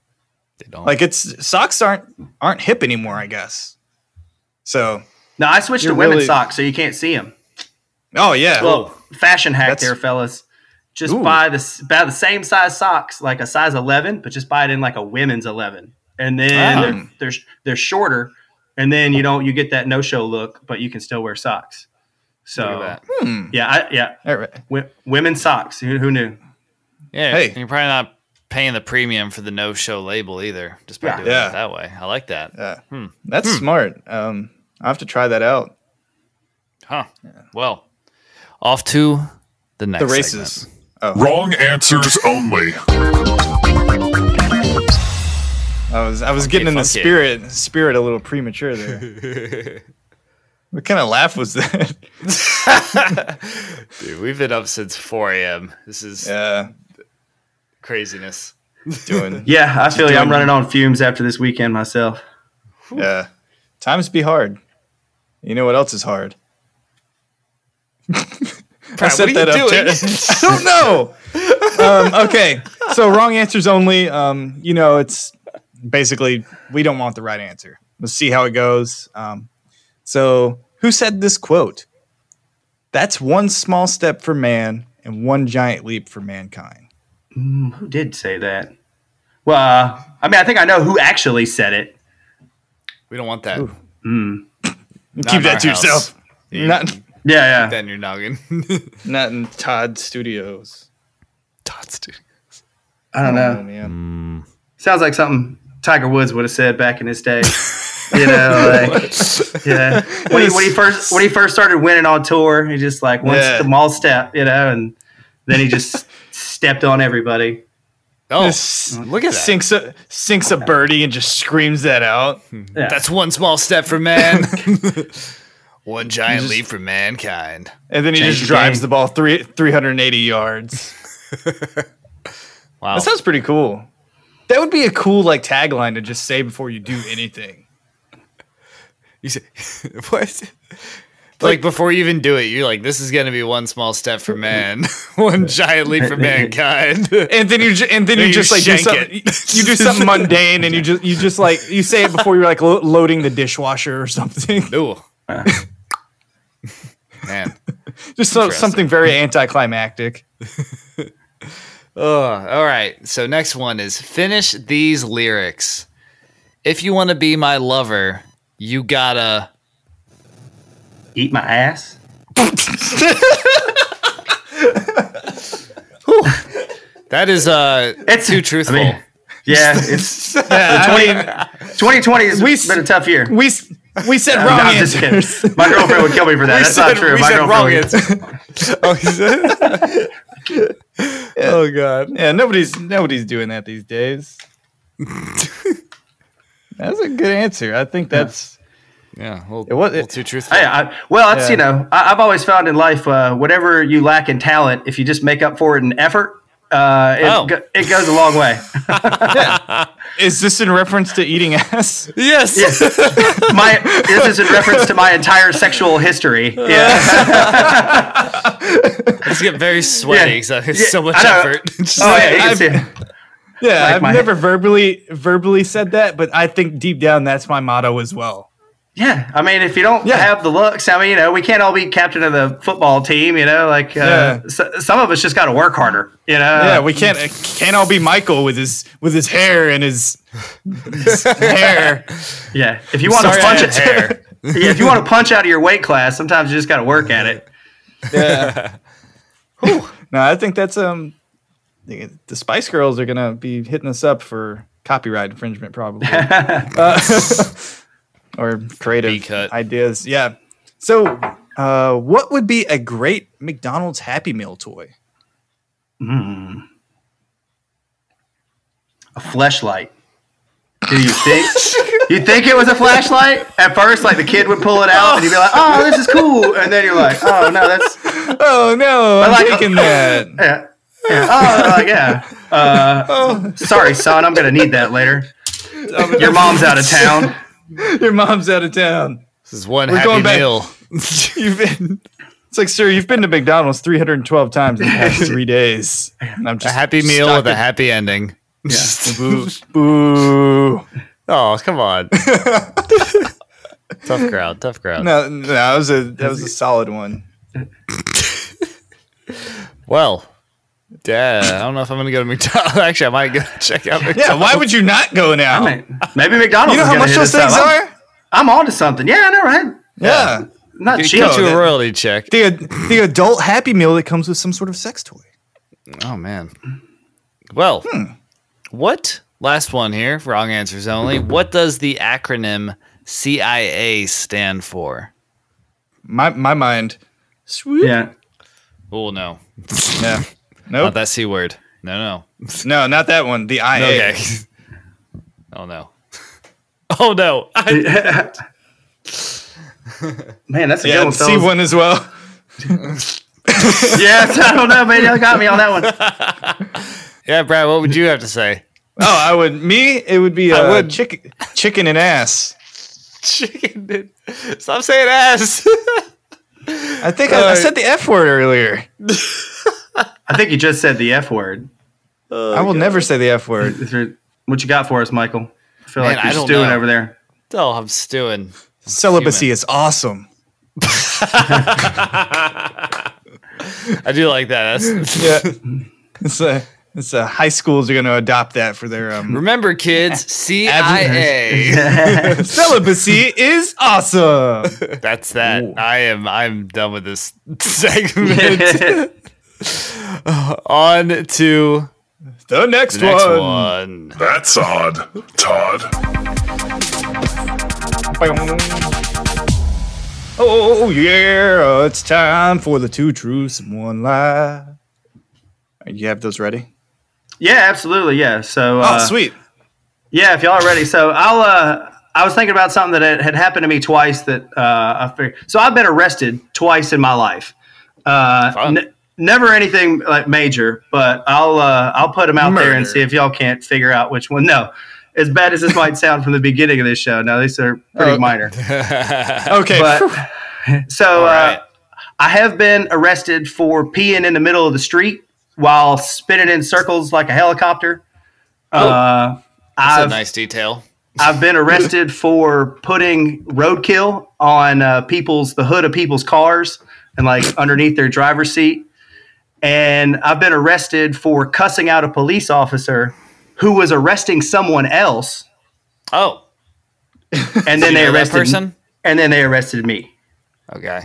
they don't. Like it's socks aren't aren't hip anymore, I guess. So, No, I switched to women's really- socks so you can't see them. oh yeah, Well, fashion hack That's- there, fellas. Just Ooh. buy this buy the same size socks, like a size eleven, but just buy it in like a women's eleven, and then Ah. they're, they're they're shorter, and then you don't you get that no show look, but you can still wear socks. So Look at that. Hmm. yeah, I, yeah, All right. w- women's socks. Who, who knew? Yeah, Hey. you're probably not paying the premium for the no show label either, just by Yeah. doing Yeah. it that way. I like that. Yeah, Hmm. that's smart. Um, I have to try that out. Huh. Well, off to the next The races. segment. Wrong answers only. I was I was getting in the spirit spirit a little premature there. what kind of laugh was that? Dude, we've been up since 4 a.m. This is yeah, craziness. doing Yeah, I feel you. I'm running on fumes after this weekend myself. yeah. Times be hard. You know what else is hard? I Brad, set what are you Ter- doing? I don't know. um, okay, so wrong answers only. Um, you know, it's basically we don't want the right answer. Let's see how it goes. Um, so, who said this quote? That's one small step for man and one giant leap for mankind. Mm, who did say that? Well, uh, I mean, I think I know who actually said it. we don't want that. Mm. Keep that to house. yourself. You- Not, Yeah, yeah. Then you're noggin. not in Todd Studios. Todd Studios. I don't know. Oh, man. Sounds like something Tiger Woods would have said back in his day. you know, like yeah. When he, when he first when he first started winning on tour, he just like one Yeah. small step, you know, and then he just stepped on everybody. Oh, Just look at that. sinks a sinks a birdie and just screams that out. Yeah. That's one small step for man. one giant just- leap for mankind. And then he Change just drives game. the ball three, 380 yards. Wow. That sounds pretty cool. That would be a cool like tagline to just say before you do anything. You say, what? Like, before you even do it, you're like, "This is gonna be one small step for man, one giant leap for mankind." And then you ju- and then Then you you just like do something, it. you do something mundane and you just you just like you say it before you're like lo- loading the dishwasher or something. Ooh, man. Just so, something very anticlimactic. Oh, all right. So next one is finish these lyrics. If you want to be my lover, you gotta. Eat my ass. That is uh, It's- too I truthful. mean, Yeah, it's Yeah, I mean, 2020 has We been a tough year. we we said No, wrong I'm answers. My girlfriend would kill me for that. We That's said- not true. we My said girlfriend wrong would- answer. oh, he said- oh god. Yeah, nobody's nobody's doing that these days. that's a good answer. I think that's Yeah, a little, It was- little too truthful. Hey, I, well, that's Yeah. you know, I, I've always found in life, uh, whatever you lack in talent, if you just make up for it in effort, uh, it, Oh. go, it goes a long way. Is this in reference to eating ass? yes. yes. my this is in reference to my entire sexual history. Yeah, Let's get very sweaty Yeah. because I have Yeah, so much effort. Oh like- yeah, I've- Yeah, Like I've my- never verbally verbally said that, but I think deep down that's my motto as well. Yeah, I mean, if you don't Yeah. have the looks, I mean, you know, we can't all be captain of the football team. You know, like uh, Yeah. so, some of us just got to work harder. You know, yeah, we can't uh, can't all be Michael with his with his hair and his, his hair. yeah. If you want to Sorry, I punch had it, hair. yeah, if you want to punch out of your weight class, sometimes you just got to work at it. Yeah. No, I think that's um the, the Spice Girls are gonna be hitting us up for copyright infringement probably. Uh, or creative B-cut. ideas. Yeah. So uh, what would be a great McDonald's Happy Meal toy? A flashlight. Do you think you think it was a flashlight at first? Like the kid would pull it out and you'd be like, "Oh, this is cool," and then you're like, "Oh no, that's Oh no, I'm like- taking that. yeah, yeah. oh like, yeah." Uh, sorry, son, I'm gonna need that later. Your mom's out of town. Your mom's out of town. This is one We're happy going back. meal. You've been. It's like, sir, you've been to McDonald's 312 times in the past three days. And I'm A happy meal with a happy ending. Boo. Boo. Oh, come on. tough crowd. Tough crowd. No, no, that was a that was a solid one. Well, yeah, I don't know if I'm gonna go to McDonald's. Actually, I might go check out McDonald's. Yeah, why would you not go now? I mean, maybe McDonald's. you know how much those things up. I'm, are? I'm on to something. Yeah, I know, right? Yeah. Not Get cheap. get you a royalty check. The the adult Happy Meal that comes with some sort of sex toy. Oh man. Well, Hmm. what? Last one here. Wrong answers only. What does the acronym CIA stand for? My my mind. Swoop. Yeah. Oh no, Yeah. not Nope. that c word. No, no. No, not that one. The IA. Okay. oh no. Oh no. I- Man, that's a Yeah, good one. C one as well. Yes, I don't know, man. Y'all got me on that one. yeah, Brad. What would you have to say? Oh, I would. Me, it would be I uh, would. chicken, chicken and ass. Chicken. Dude. Stop saying ass. I think I, I said the F word earlier. I think you just said the F word. I will never say the F word. What you got for us, Michael? I feel Man, like you're stewing know. over there. oh, I'm stewing. Celibacy Human. is awesome. I do like that. That's, Yeah, it's a it's a high schools are going to adopt that for their um. remember, kids. CIA. Celibacy is awesome. That's that. I am. I'm done with this segment. On to The next, the next one. one. That's odd, Todd. Oh yeah, it's time for the two truths and one lie. You have those ready? Yeah, absolutely. Yeah. So, uh, oh, sweet. Yeah, if y'all are ready. So I'll. Uh, I was thinking about something that had- had happened to me twice. That uh, I figured. So I've been arrested twice in my life. Uh, Fun. n- never anything like major, but I'll. Uh, I'll put them out there and see if y'all can't figure out which one. No, as bad as this might sound from the beginning of this show, no, these are pretty Oh. minor. Okay. But so All right. uh, I have been arrested for peeing in the middle of the street while spinning in circles like a helicopter. Uh, Oh. That's a I've nice detail. I've been arrested for putting roadkill on uh, people's the hood of people's cars and like underneath their driver's seat. And I've been arrested for cussing out a police officer who was arresting someone else, Oh, and then they know that arrested person. and then they arrested me. Okay.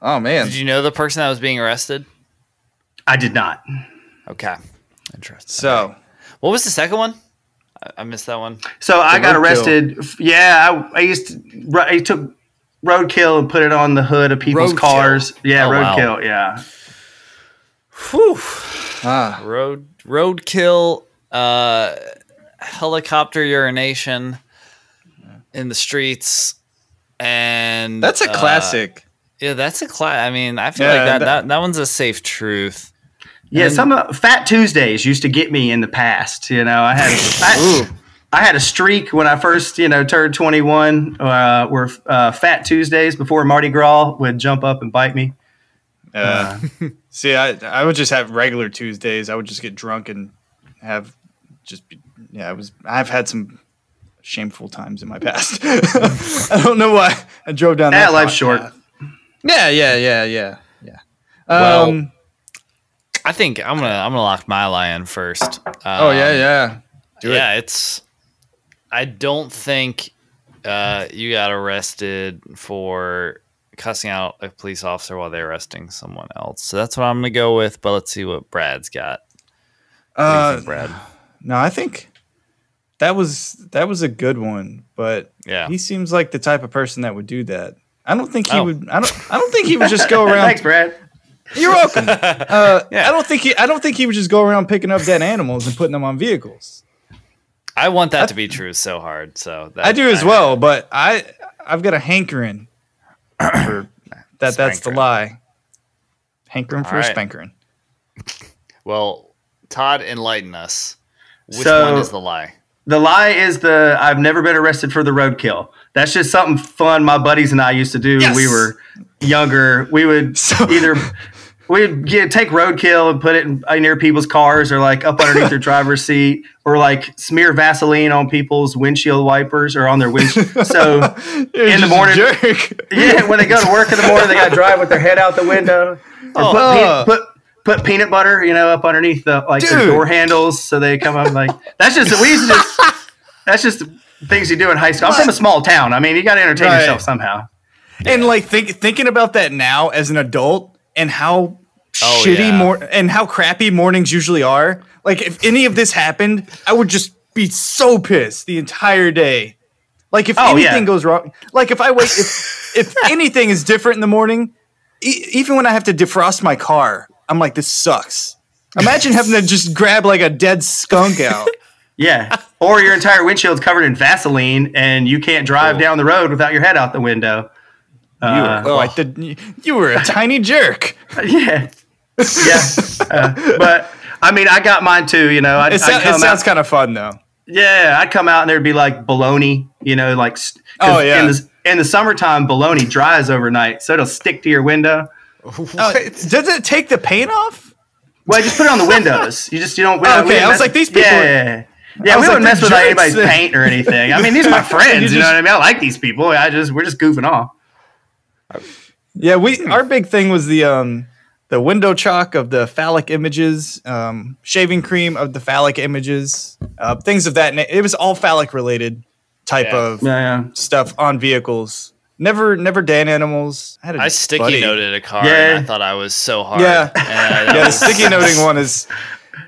oh man. Did you know the person that was being arrested? I did not. Okay. Interesting. So What was the second one? I, I missed that one. So I got arrested. f- Yeah, I, I used to. I took roadkill and put it on the hood of people's Roadkill. cars. Yeah, Oh, wow. roadkill. Yeah. Whew. ah, Road roadkill, uh, helicopter urination in the streets. and That's a uh, classic. yeah, that's a class. I mean, I feel Yeah, like that, that- that that one's a safe truth. Yeah, And- some uh, Fat Tuesdays used to get me in the past. You know, I had I, I had a streak when I first you know turned 21. Uh, where uh, Fat Tuesdays before Mardi Gras would jump up and bite me. Uh, see, I I would just have regular Tuesdays. I would just get drunk and have just be, yeah. I was I've had some shameful times in my past. I don't know why I drove down Yeah, that. life's path. short. Yeah, yeah, yeah, yeah, yeah. Well, Um, I think I'm gonna I'm gonna lock my lie in first. oh yeah, Um, yeah. Do it. yeah, it's. I don't think uh, you got arrested for cussing out a police officer while they're arresting someone else. So that's what I'm gonna go with. But let's see what Brad's got. What Uh, think, Brad? no, I think that was that was a good one, but Yeah. he seems like the type of person that would do that. I don't think he Oh. would. I don't. I don't think he would just go around. Thanks, Brad. You're welcome. Uh, Yeah. I don't think he. I don't think he would just go around picking up dead animals and putting them on vehicles. I want that to be true so hard. So that, I do as well, but I I've got a hankering for that. That's the lie. Hankering for All a right. spankering. Well, Todd, enlighten us. Which So- one is the lie? The lie is the I've never been arrested for the roadkill. That's just something fun my buddies and I used to do when we were younger. We would So- either we'd get, take roadkill and put it in, near people's cars or like up underneath their driver's seat or like smear Vaseline on people's windshield wipers or on their windshield. So In the morning- yeah, when they go to work in the morning, they got to drive with their head out the window. Or Oh. put, pe- put put peanut butter, you know, up underneath the like the door handles, so they come up like that's just we used to just that's just things you do in high school. I'm from a small town. I mean, you got to entertain Right. yourself somehow. And like think, thinking about that now as an adult and how Oh, shitty yeah. mor- and how crappy mornings usually are. Like if any of this happened, I would just be so pissed the entire day. Like if Oh, anything yeah. goes wrong, like if I wake if if anything is different in the morning, e- even when I have to defrost my car, I'm like this sucks. Imagine having to just grab like a dead skunk out. Yeah, or your entire windshield's covered in Vaseline, and you can't drive down the road without your head out the window. You Uh, were quite the you were a tiny jerk. yeah, yeah. Uh, but I mean, I got mine too. You know, I'd, It, I'd it sounds out- kind of fun though. Yeah, I'd come out and there'd be like bologna, you know, like Oh, yeah. In the, in the summertime, bologna dries overnight, so it'll stick to your window. Oh, does it take the paint off? Well, just put it on the windows. You just you don't. Oh, okay, don't I was like, these people Yeah, yeah, yeah. Yeah, we was wouldn't like, mess with they're anybody's jerks. paint or anything. I mean, these are my friends. you, just- know what I mean? I like these people. I just we're just goofing off. Yeah, we our big thing was the um the window chalk of the phallic images, um, shaving cream of the phallic images, uh, things of that. Na- it was all phallic related type Yeah. of Yeah, stuff on vehicles. Never, never dead animals. I had a I sticky buddy- noted a car, Yeah. and I thought I was so hard. Yeah. And I, that Yeah, the sticky noting one is.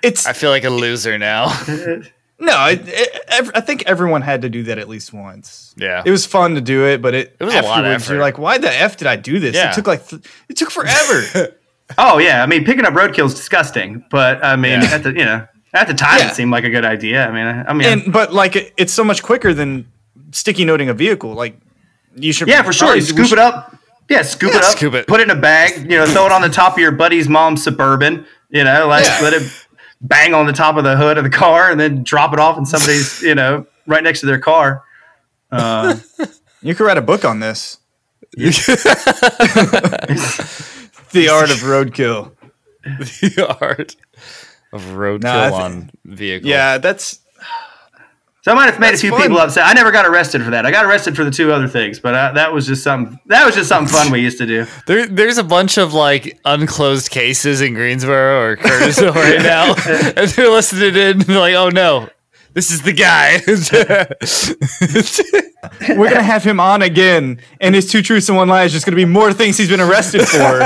It's I feel like a loser now. no, it, it, I think everyone had to do that at least once. yeah. It was fun to do it, but it, It was a lot of effort. You're like, why the f did I do this? Yeah. It took like th- it took forever. Oh yeah, I mean, picking up roadkill is disgusting, but I mean, Yeah. at the you know at the time Yeah. it seemed like a good idea. I mean, I, I mean, and but like it, it's so much quicker than sticky noting a vehicle. Like you should yeah, for sure. You scoop should- it up. Yeah, scoop Yeah, it up. scoop it. Put it in a bag. You know, throw it on the top of your buddy's mom's suburban. You know, like Yeah. let it bang on the top of the hood of the car, and then drop it off in somebody's. you know, right next to their car. Uh, You could write a book on this. the art of roadkill. the art of roadkill Nah, on vehicle. Yeah, that's so I might have made That's a few fun. people upset. I never got arrested for that. I got arrested for the two other things, but uh, that was just something. That was just something fun we used to do. There, there's a bunch of like unclosed cases in Greensboro or Kernersville right now, and they're listening in and they're like, "Oh no, this is the guy." we're gonna have him on again, and his two truths and one lie is just gonna be more things he's been arrested for.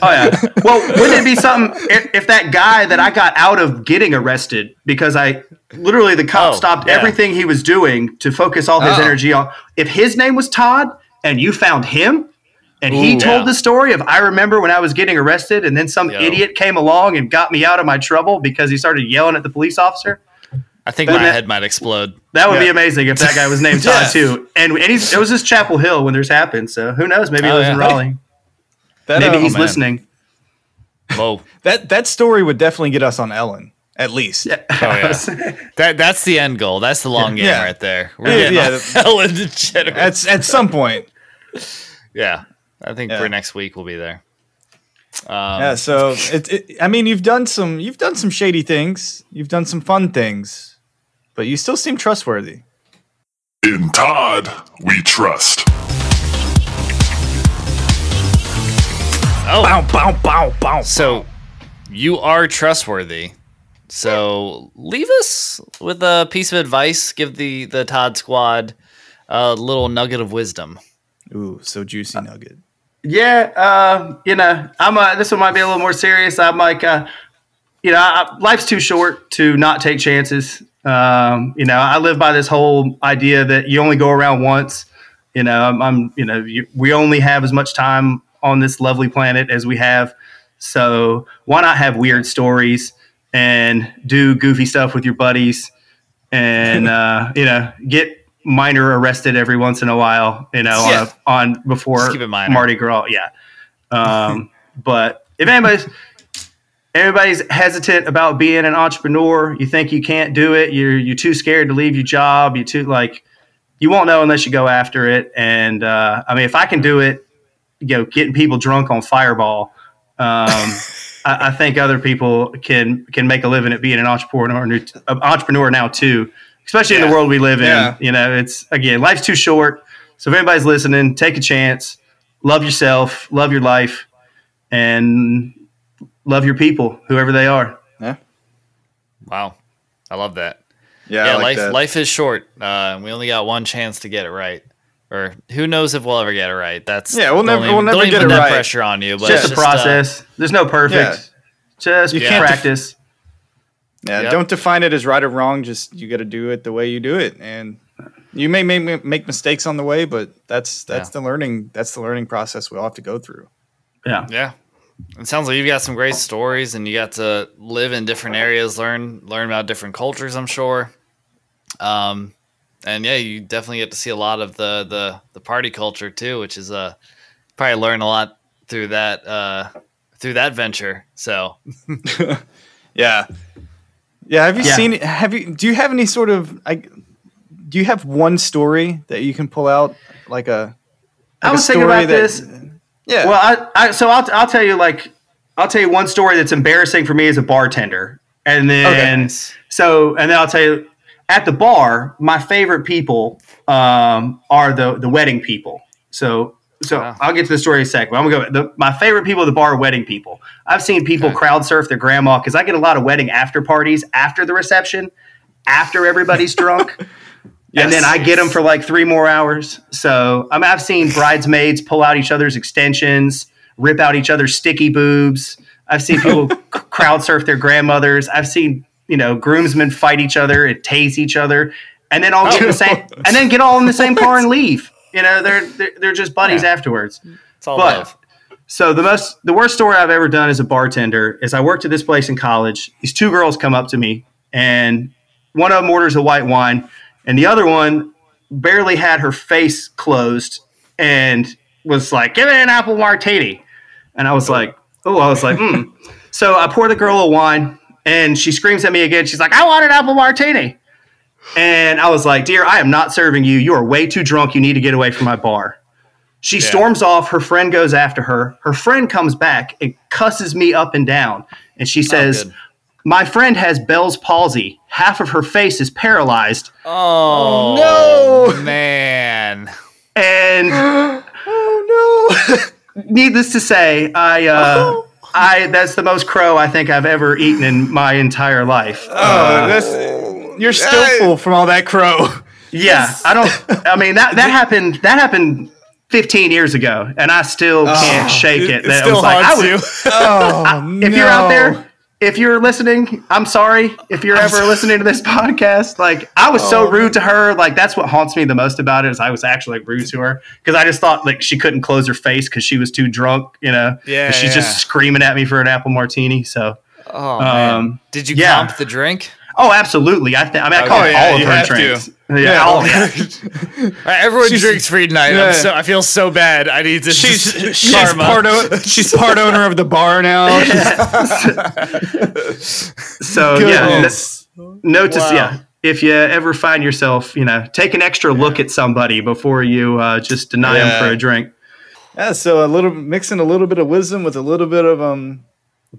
Oh yeah. Well, wouldn't it be something if, if that guy that I got out of getting arrested because I literally the cop Oh, stopped yeah. everything he was doing to focus all his Oh. energy on. If his name was Todd and you found him and he Ooh. told Yeah. the story of I remember when I was getting arrested and then some Yo. idiot came along and got me out of my trouble because he started yelling at the police officer. I think That- my that- head might explode. That would be amazing if that guy was named Todd Yeah. too. And, and he's, it was just Chapel Hill when this happened. So who knows? Maybe he Oh, lives in. Raleigh. That, Maybe uh, he's man. listening. Whoa. that that story would definitely get us on Ellen at least. Yeah. Oh, yeah. That that's the end goal. That's the long game Yeah. right there. We're Yeah, getting yeah. yeah, Ellen DeGeneres. At at some point. Yeah, I think Yeah. for next week we'll be there. Um, Yeah, so it, it I mean you've done some you've done some shady things. You've done some fun things. But you still seem trustworthy. In Todd, we trust. oh, Bow bow bow bow. so you are trustworthy. So leave us with a piece of advice. Give the the Todd Squad a little nugget of wisdom. Ooh, so juicy nugget. Yeah, uh, you know, I'm. Uh, this one might be a little more serious. I'm like, uh, you know, I, life's too short to not take chances. Um, you know, I live by this whole idea that you only go around once. You know, I'm, I'm you know, you, we only have as much time on this lovely planet as we have. So why not have weird stories and do goofy stuff with your buddies, and uh, you know, get minor arrested every once in a while. You know, Yeah. on, a, on before Just keep it minor. Mardi Gras. Yeah. Um, but if anybody's everybody's hesitant about being an entrepreneur, you think you can't do it, you're you're too scared to leave your job, you too like you won't know unless you go after it. And uh, I mean, if I can do it, you know, getting people drunk on Fireball, um, I, I think other people can can make a living at being an entrepreneur, entrepreneur now too. Especially in the world we live in, Yeah. you know, it's again, life's too short. So if anybody's listening, take a chance, love yourself, love your life, and love your people, whoever they are. Yeah. Wow, I love that. Yeah, yeah, I like life that. life is short. Uh, we only got one chance to get it right, or who knows if we'll ever get it right. That's Yeah, we'll never- even- we'll never get it that right. pressure on you. But It's just it's a process. There's no perfect. Just You can't def- practice. Yeah, Yep. don't define it as right or wrong. Just you got to do it the way you do it, and you may make make mistakes on the way, but that's that's Yeah. the learning that's the learning process we all have to go through. yeah. yeah, it sounds like you've got some great stories, and you got to live in different areas, learn learn about different cultures. I'm sure. Um, and yeah, you definitely get to see a lot of the the the party culture too, which is uh probably learn a lot through that uh through that venture. So Yeah, yeah. Have you Yeah. seen? Have you? Do you have any sort of? I, do you have one story that you can pull out, like a? I like a was thinking about that- this. Yeah. Well, I, I so I'll, I'll tell you like I'll tell you one story that's embarrassing for me as a bartender, and then nice. so and then I'll tell you at the bar my favorite people um, are the the wedding people. So so Wow. I'll get to the story in a second. But I'm gonna go. The, my favorite people at the bar are wedding people. I've seen people Okay. crowd surf their grandma because I get a lot of wedding after parties after the reception, after everybody's drunk. And then I get them for like three more hours. So I mean, I've seen bridesmaids pull out each other's extensions, rip out each other's sticky boobs. I've seen people crowd surf their grandmothers. I've seen you know groomsmen fight each other and tase each other, and then all get in the oh. same, and then get all in the same car and leave. You know, they're they're, they're just buddies Yeah. afterwards. It's all But love. so the most the worst story I've ever done as a bartender is I worked at this place in college. These two girls come up to me and one of them orders a white wine and the other one barely had her face closed and was like, "Give me an apple martini." And I was like, "Oh, I was like, hmm." So I pour the girl a wine and she screams at me again. She's like, "I want an apple martini." And I was like, "Dear, I am not serving you. You are way too drunk. You need to get away from my bar." She storms off. Her friend goes after her. Her friend comes back and cusses me up and down. And she says, good. My friend has Bell's palsy. Half of her face is paralyzed. Oh, no, man. And oh no! needless to say, I, uh, I that's the most crow I think I've ever eaten in my entire life. no! Oh, that's you're still full from all that crow. Yeah, I don't. I mean that that happened. That happened 15 years ago, and I still can't shake it. it That still was like, I haunts would- Oh, if you're out there, if you're listening, I'm sorry. If you're ever listening to this podcast, like I was Oh. so rude to her. Like that's what haunts me the most about it is I was actually like, rude to her because I just thought like she couldn't close her face because she was too drunk. You know, Yeah, she's yeah. just screaming at me for an apple martini. So Oh, man. Um, Did you yeah. comp the drink? Oh, absolutely. I, th- I mean, I call Oh, it yeah, all of you her have to. drinks. Yeah, Yeah. all- All right, everyone She's- drinks free tonight. Yeah. I'm so, I feel so bad. I need to. She's she's karma. part o- she's part owner of the bar now. So yeah, Goodness. n- note to Wow. yeah. If you ever find yourself, you know, take an extra look at somebody before you uh, just deny Yeah. them for a drink. Yeah, so a little mixing a little bit of wisdom with a little bit of um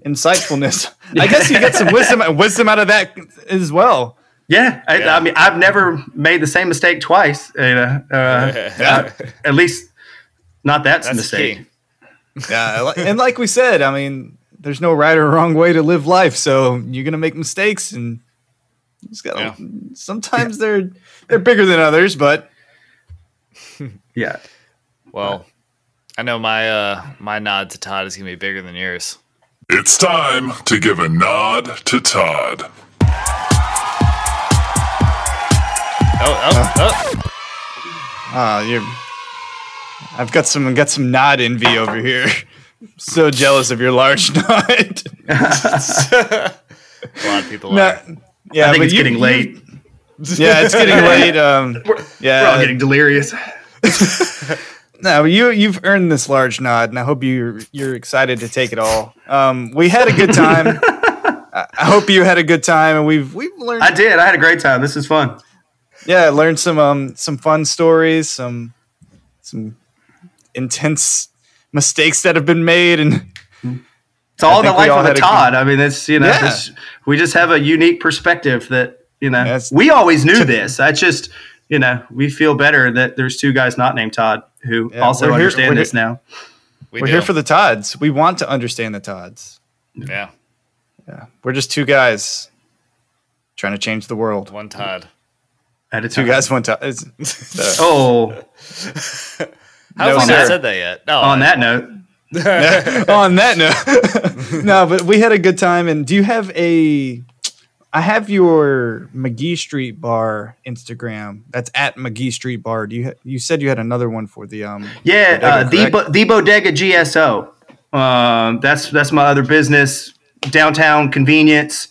insightful,ness. I guess you get some wisdom wisdom out of that as well. Yeah, I, Yeah. I mean, I've never made the same mistake twice. You know, uh, Yeah. at least not that's, a That's mistake. key. Yeah, and like we said, I mean, there's no right or wrong way to live life. So you're gonna make mistakes, and just gotta. Yeah. Sometimes they're they're bigger than others, but Yeah. Well, I know my uh my nod to Todd is gonna be bigger than yours. It's time to give a nod to Todd. Oh, oh, oh. ah, you're. I've got some got some nod envy over here. so jealous of your large nod. A lot of people No, are. yeah, I think but it's you- getting you- late. Yeah, it's getting late. Um, yeah, We're all getting delirious. No, you you've earned this large nod, and I hope you you're excited to take it all. Um, we had a good time. I I hope you had a good time, and we've we've learned. I did. I had a great time. This is fun. yeah, learned some um some fun stories, some some intense mistakes that have been made, and It's all the life all of a Todd. I mean, it's you know, Yeah. it's, we just have a unique perspective that you know. We always knew this. I just you know, we feel better that there's two guys not named Todd who Yeah, also we're here- understand we're this here- now. We we're do. here for the Todds. We want to understand the Todds. yeah, Yeah, we're just two guys trying to change the world. one Todd. At a Two time. guys, one Todd. It's- Oh, How No, have we not said that yet? No, on that note, on that note, no, but we had a good time. And do you have a? I have your McGee Street Bar Instagram. That's at McGee Street Bar. Do you? Ha- you said you had another one for the um. yeah, uh, Bodega, the? Bo- the Bodega GSO. Um, that's that's my other business. Downtown convenience,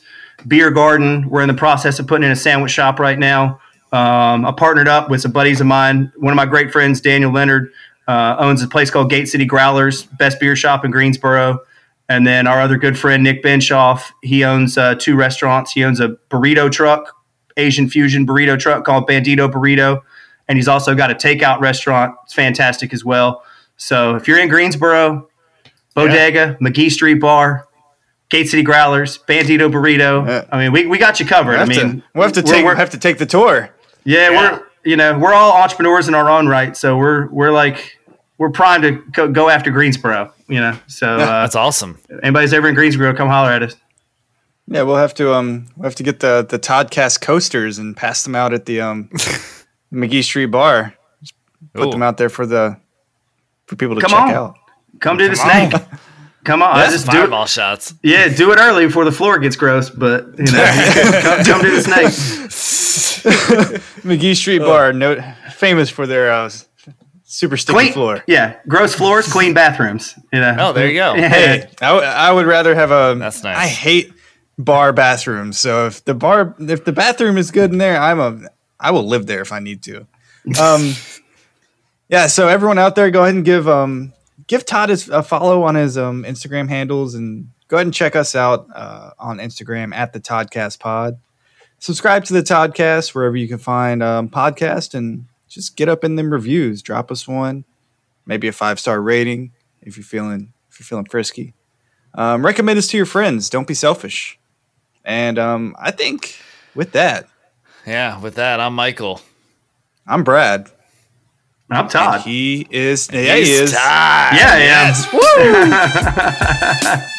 beer garden. We're in the process of putting in a sandwich shop right now. Um, I partnered up with some buddies of mine. One of my great friends, Daniel Leonard, uh, owns a place called Gate City Growlers, best beer shop in Greensboro. And then our other good friend, Nick Benshoff, he owns uh, two restaurants. He owns a burrito truck, Asian fusion burrito truck called Bandito Burrito. And he's also got a takeout restaurant. It's fantastic as well. So if you're in Greensboro, Bodega, McGee Street Bar, Gate City Growlers, Bandito Burrito. Yeah. I mean, we, we got you covered. We'll I mean, to, we'll have to take we're- have to take the tour. yeah, Yeah. we're you know we're all entrepreneurs in our own right, so we're we're like we're primed to go, go after Greensboro. You know, so uh, That's awesome. anybody's ever in Greensboro, come holler at us. Yeah, we'll have to um we'll have to get the the Toddcast coasters and pass them out at the um McGee Street Bar. Put Ooh. them out there for the for people to Come check on. out. Come do the Come snake. Come on, I That's just do fireball it. shots. Yeah, do it early before the floor gets gross. But you know, come, come do the snake. McGee Street Bar, note famous for their uh, super sticky Clean floor. Yeah, gross floors, clean bathrooms. You know. Oh, there you go. Yeah. Hey, I, w- I would rather have a. That's nice. I hate bar bathrooms. So if the bar, if the bathroom is good in there, I'm a. I will live there if I need to. Um, yeah. So everyone out there, go ahead and give um give Todd his, a follow on his um Instagram handles and go ahead and check us out uh, on Instagram at the Toddcast Pod. Subscribe to the Toddcast wherever you can find um, podcast and just get up in them reviews. Drop us one, maybe a five star rating if you're feeling if you're feeling frisky. Um, recommend us to your friends. Don't be selfish. And um, I think with that, Yeah, with that, I'm Michael. I'm Brad. I'm And Todd. he is. Yeah, he is. Todd. Yeah, I am. Woo!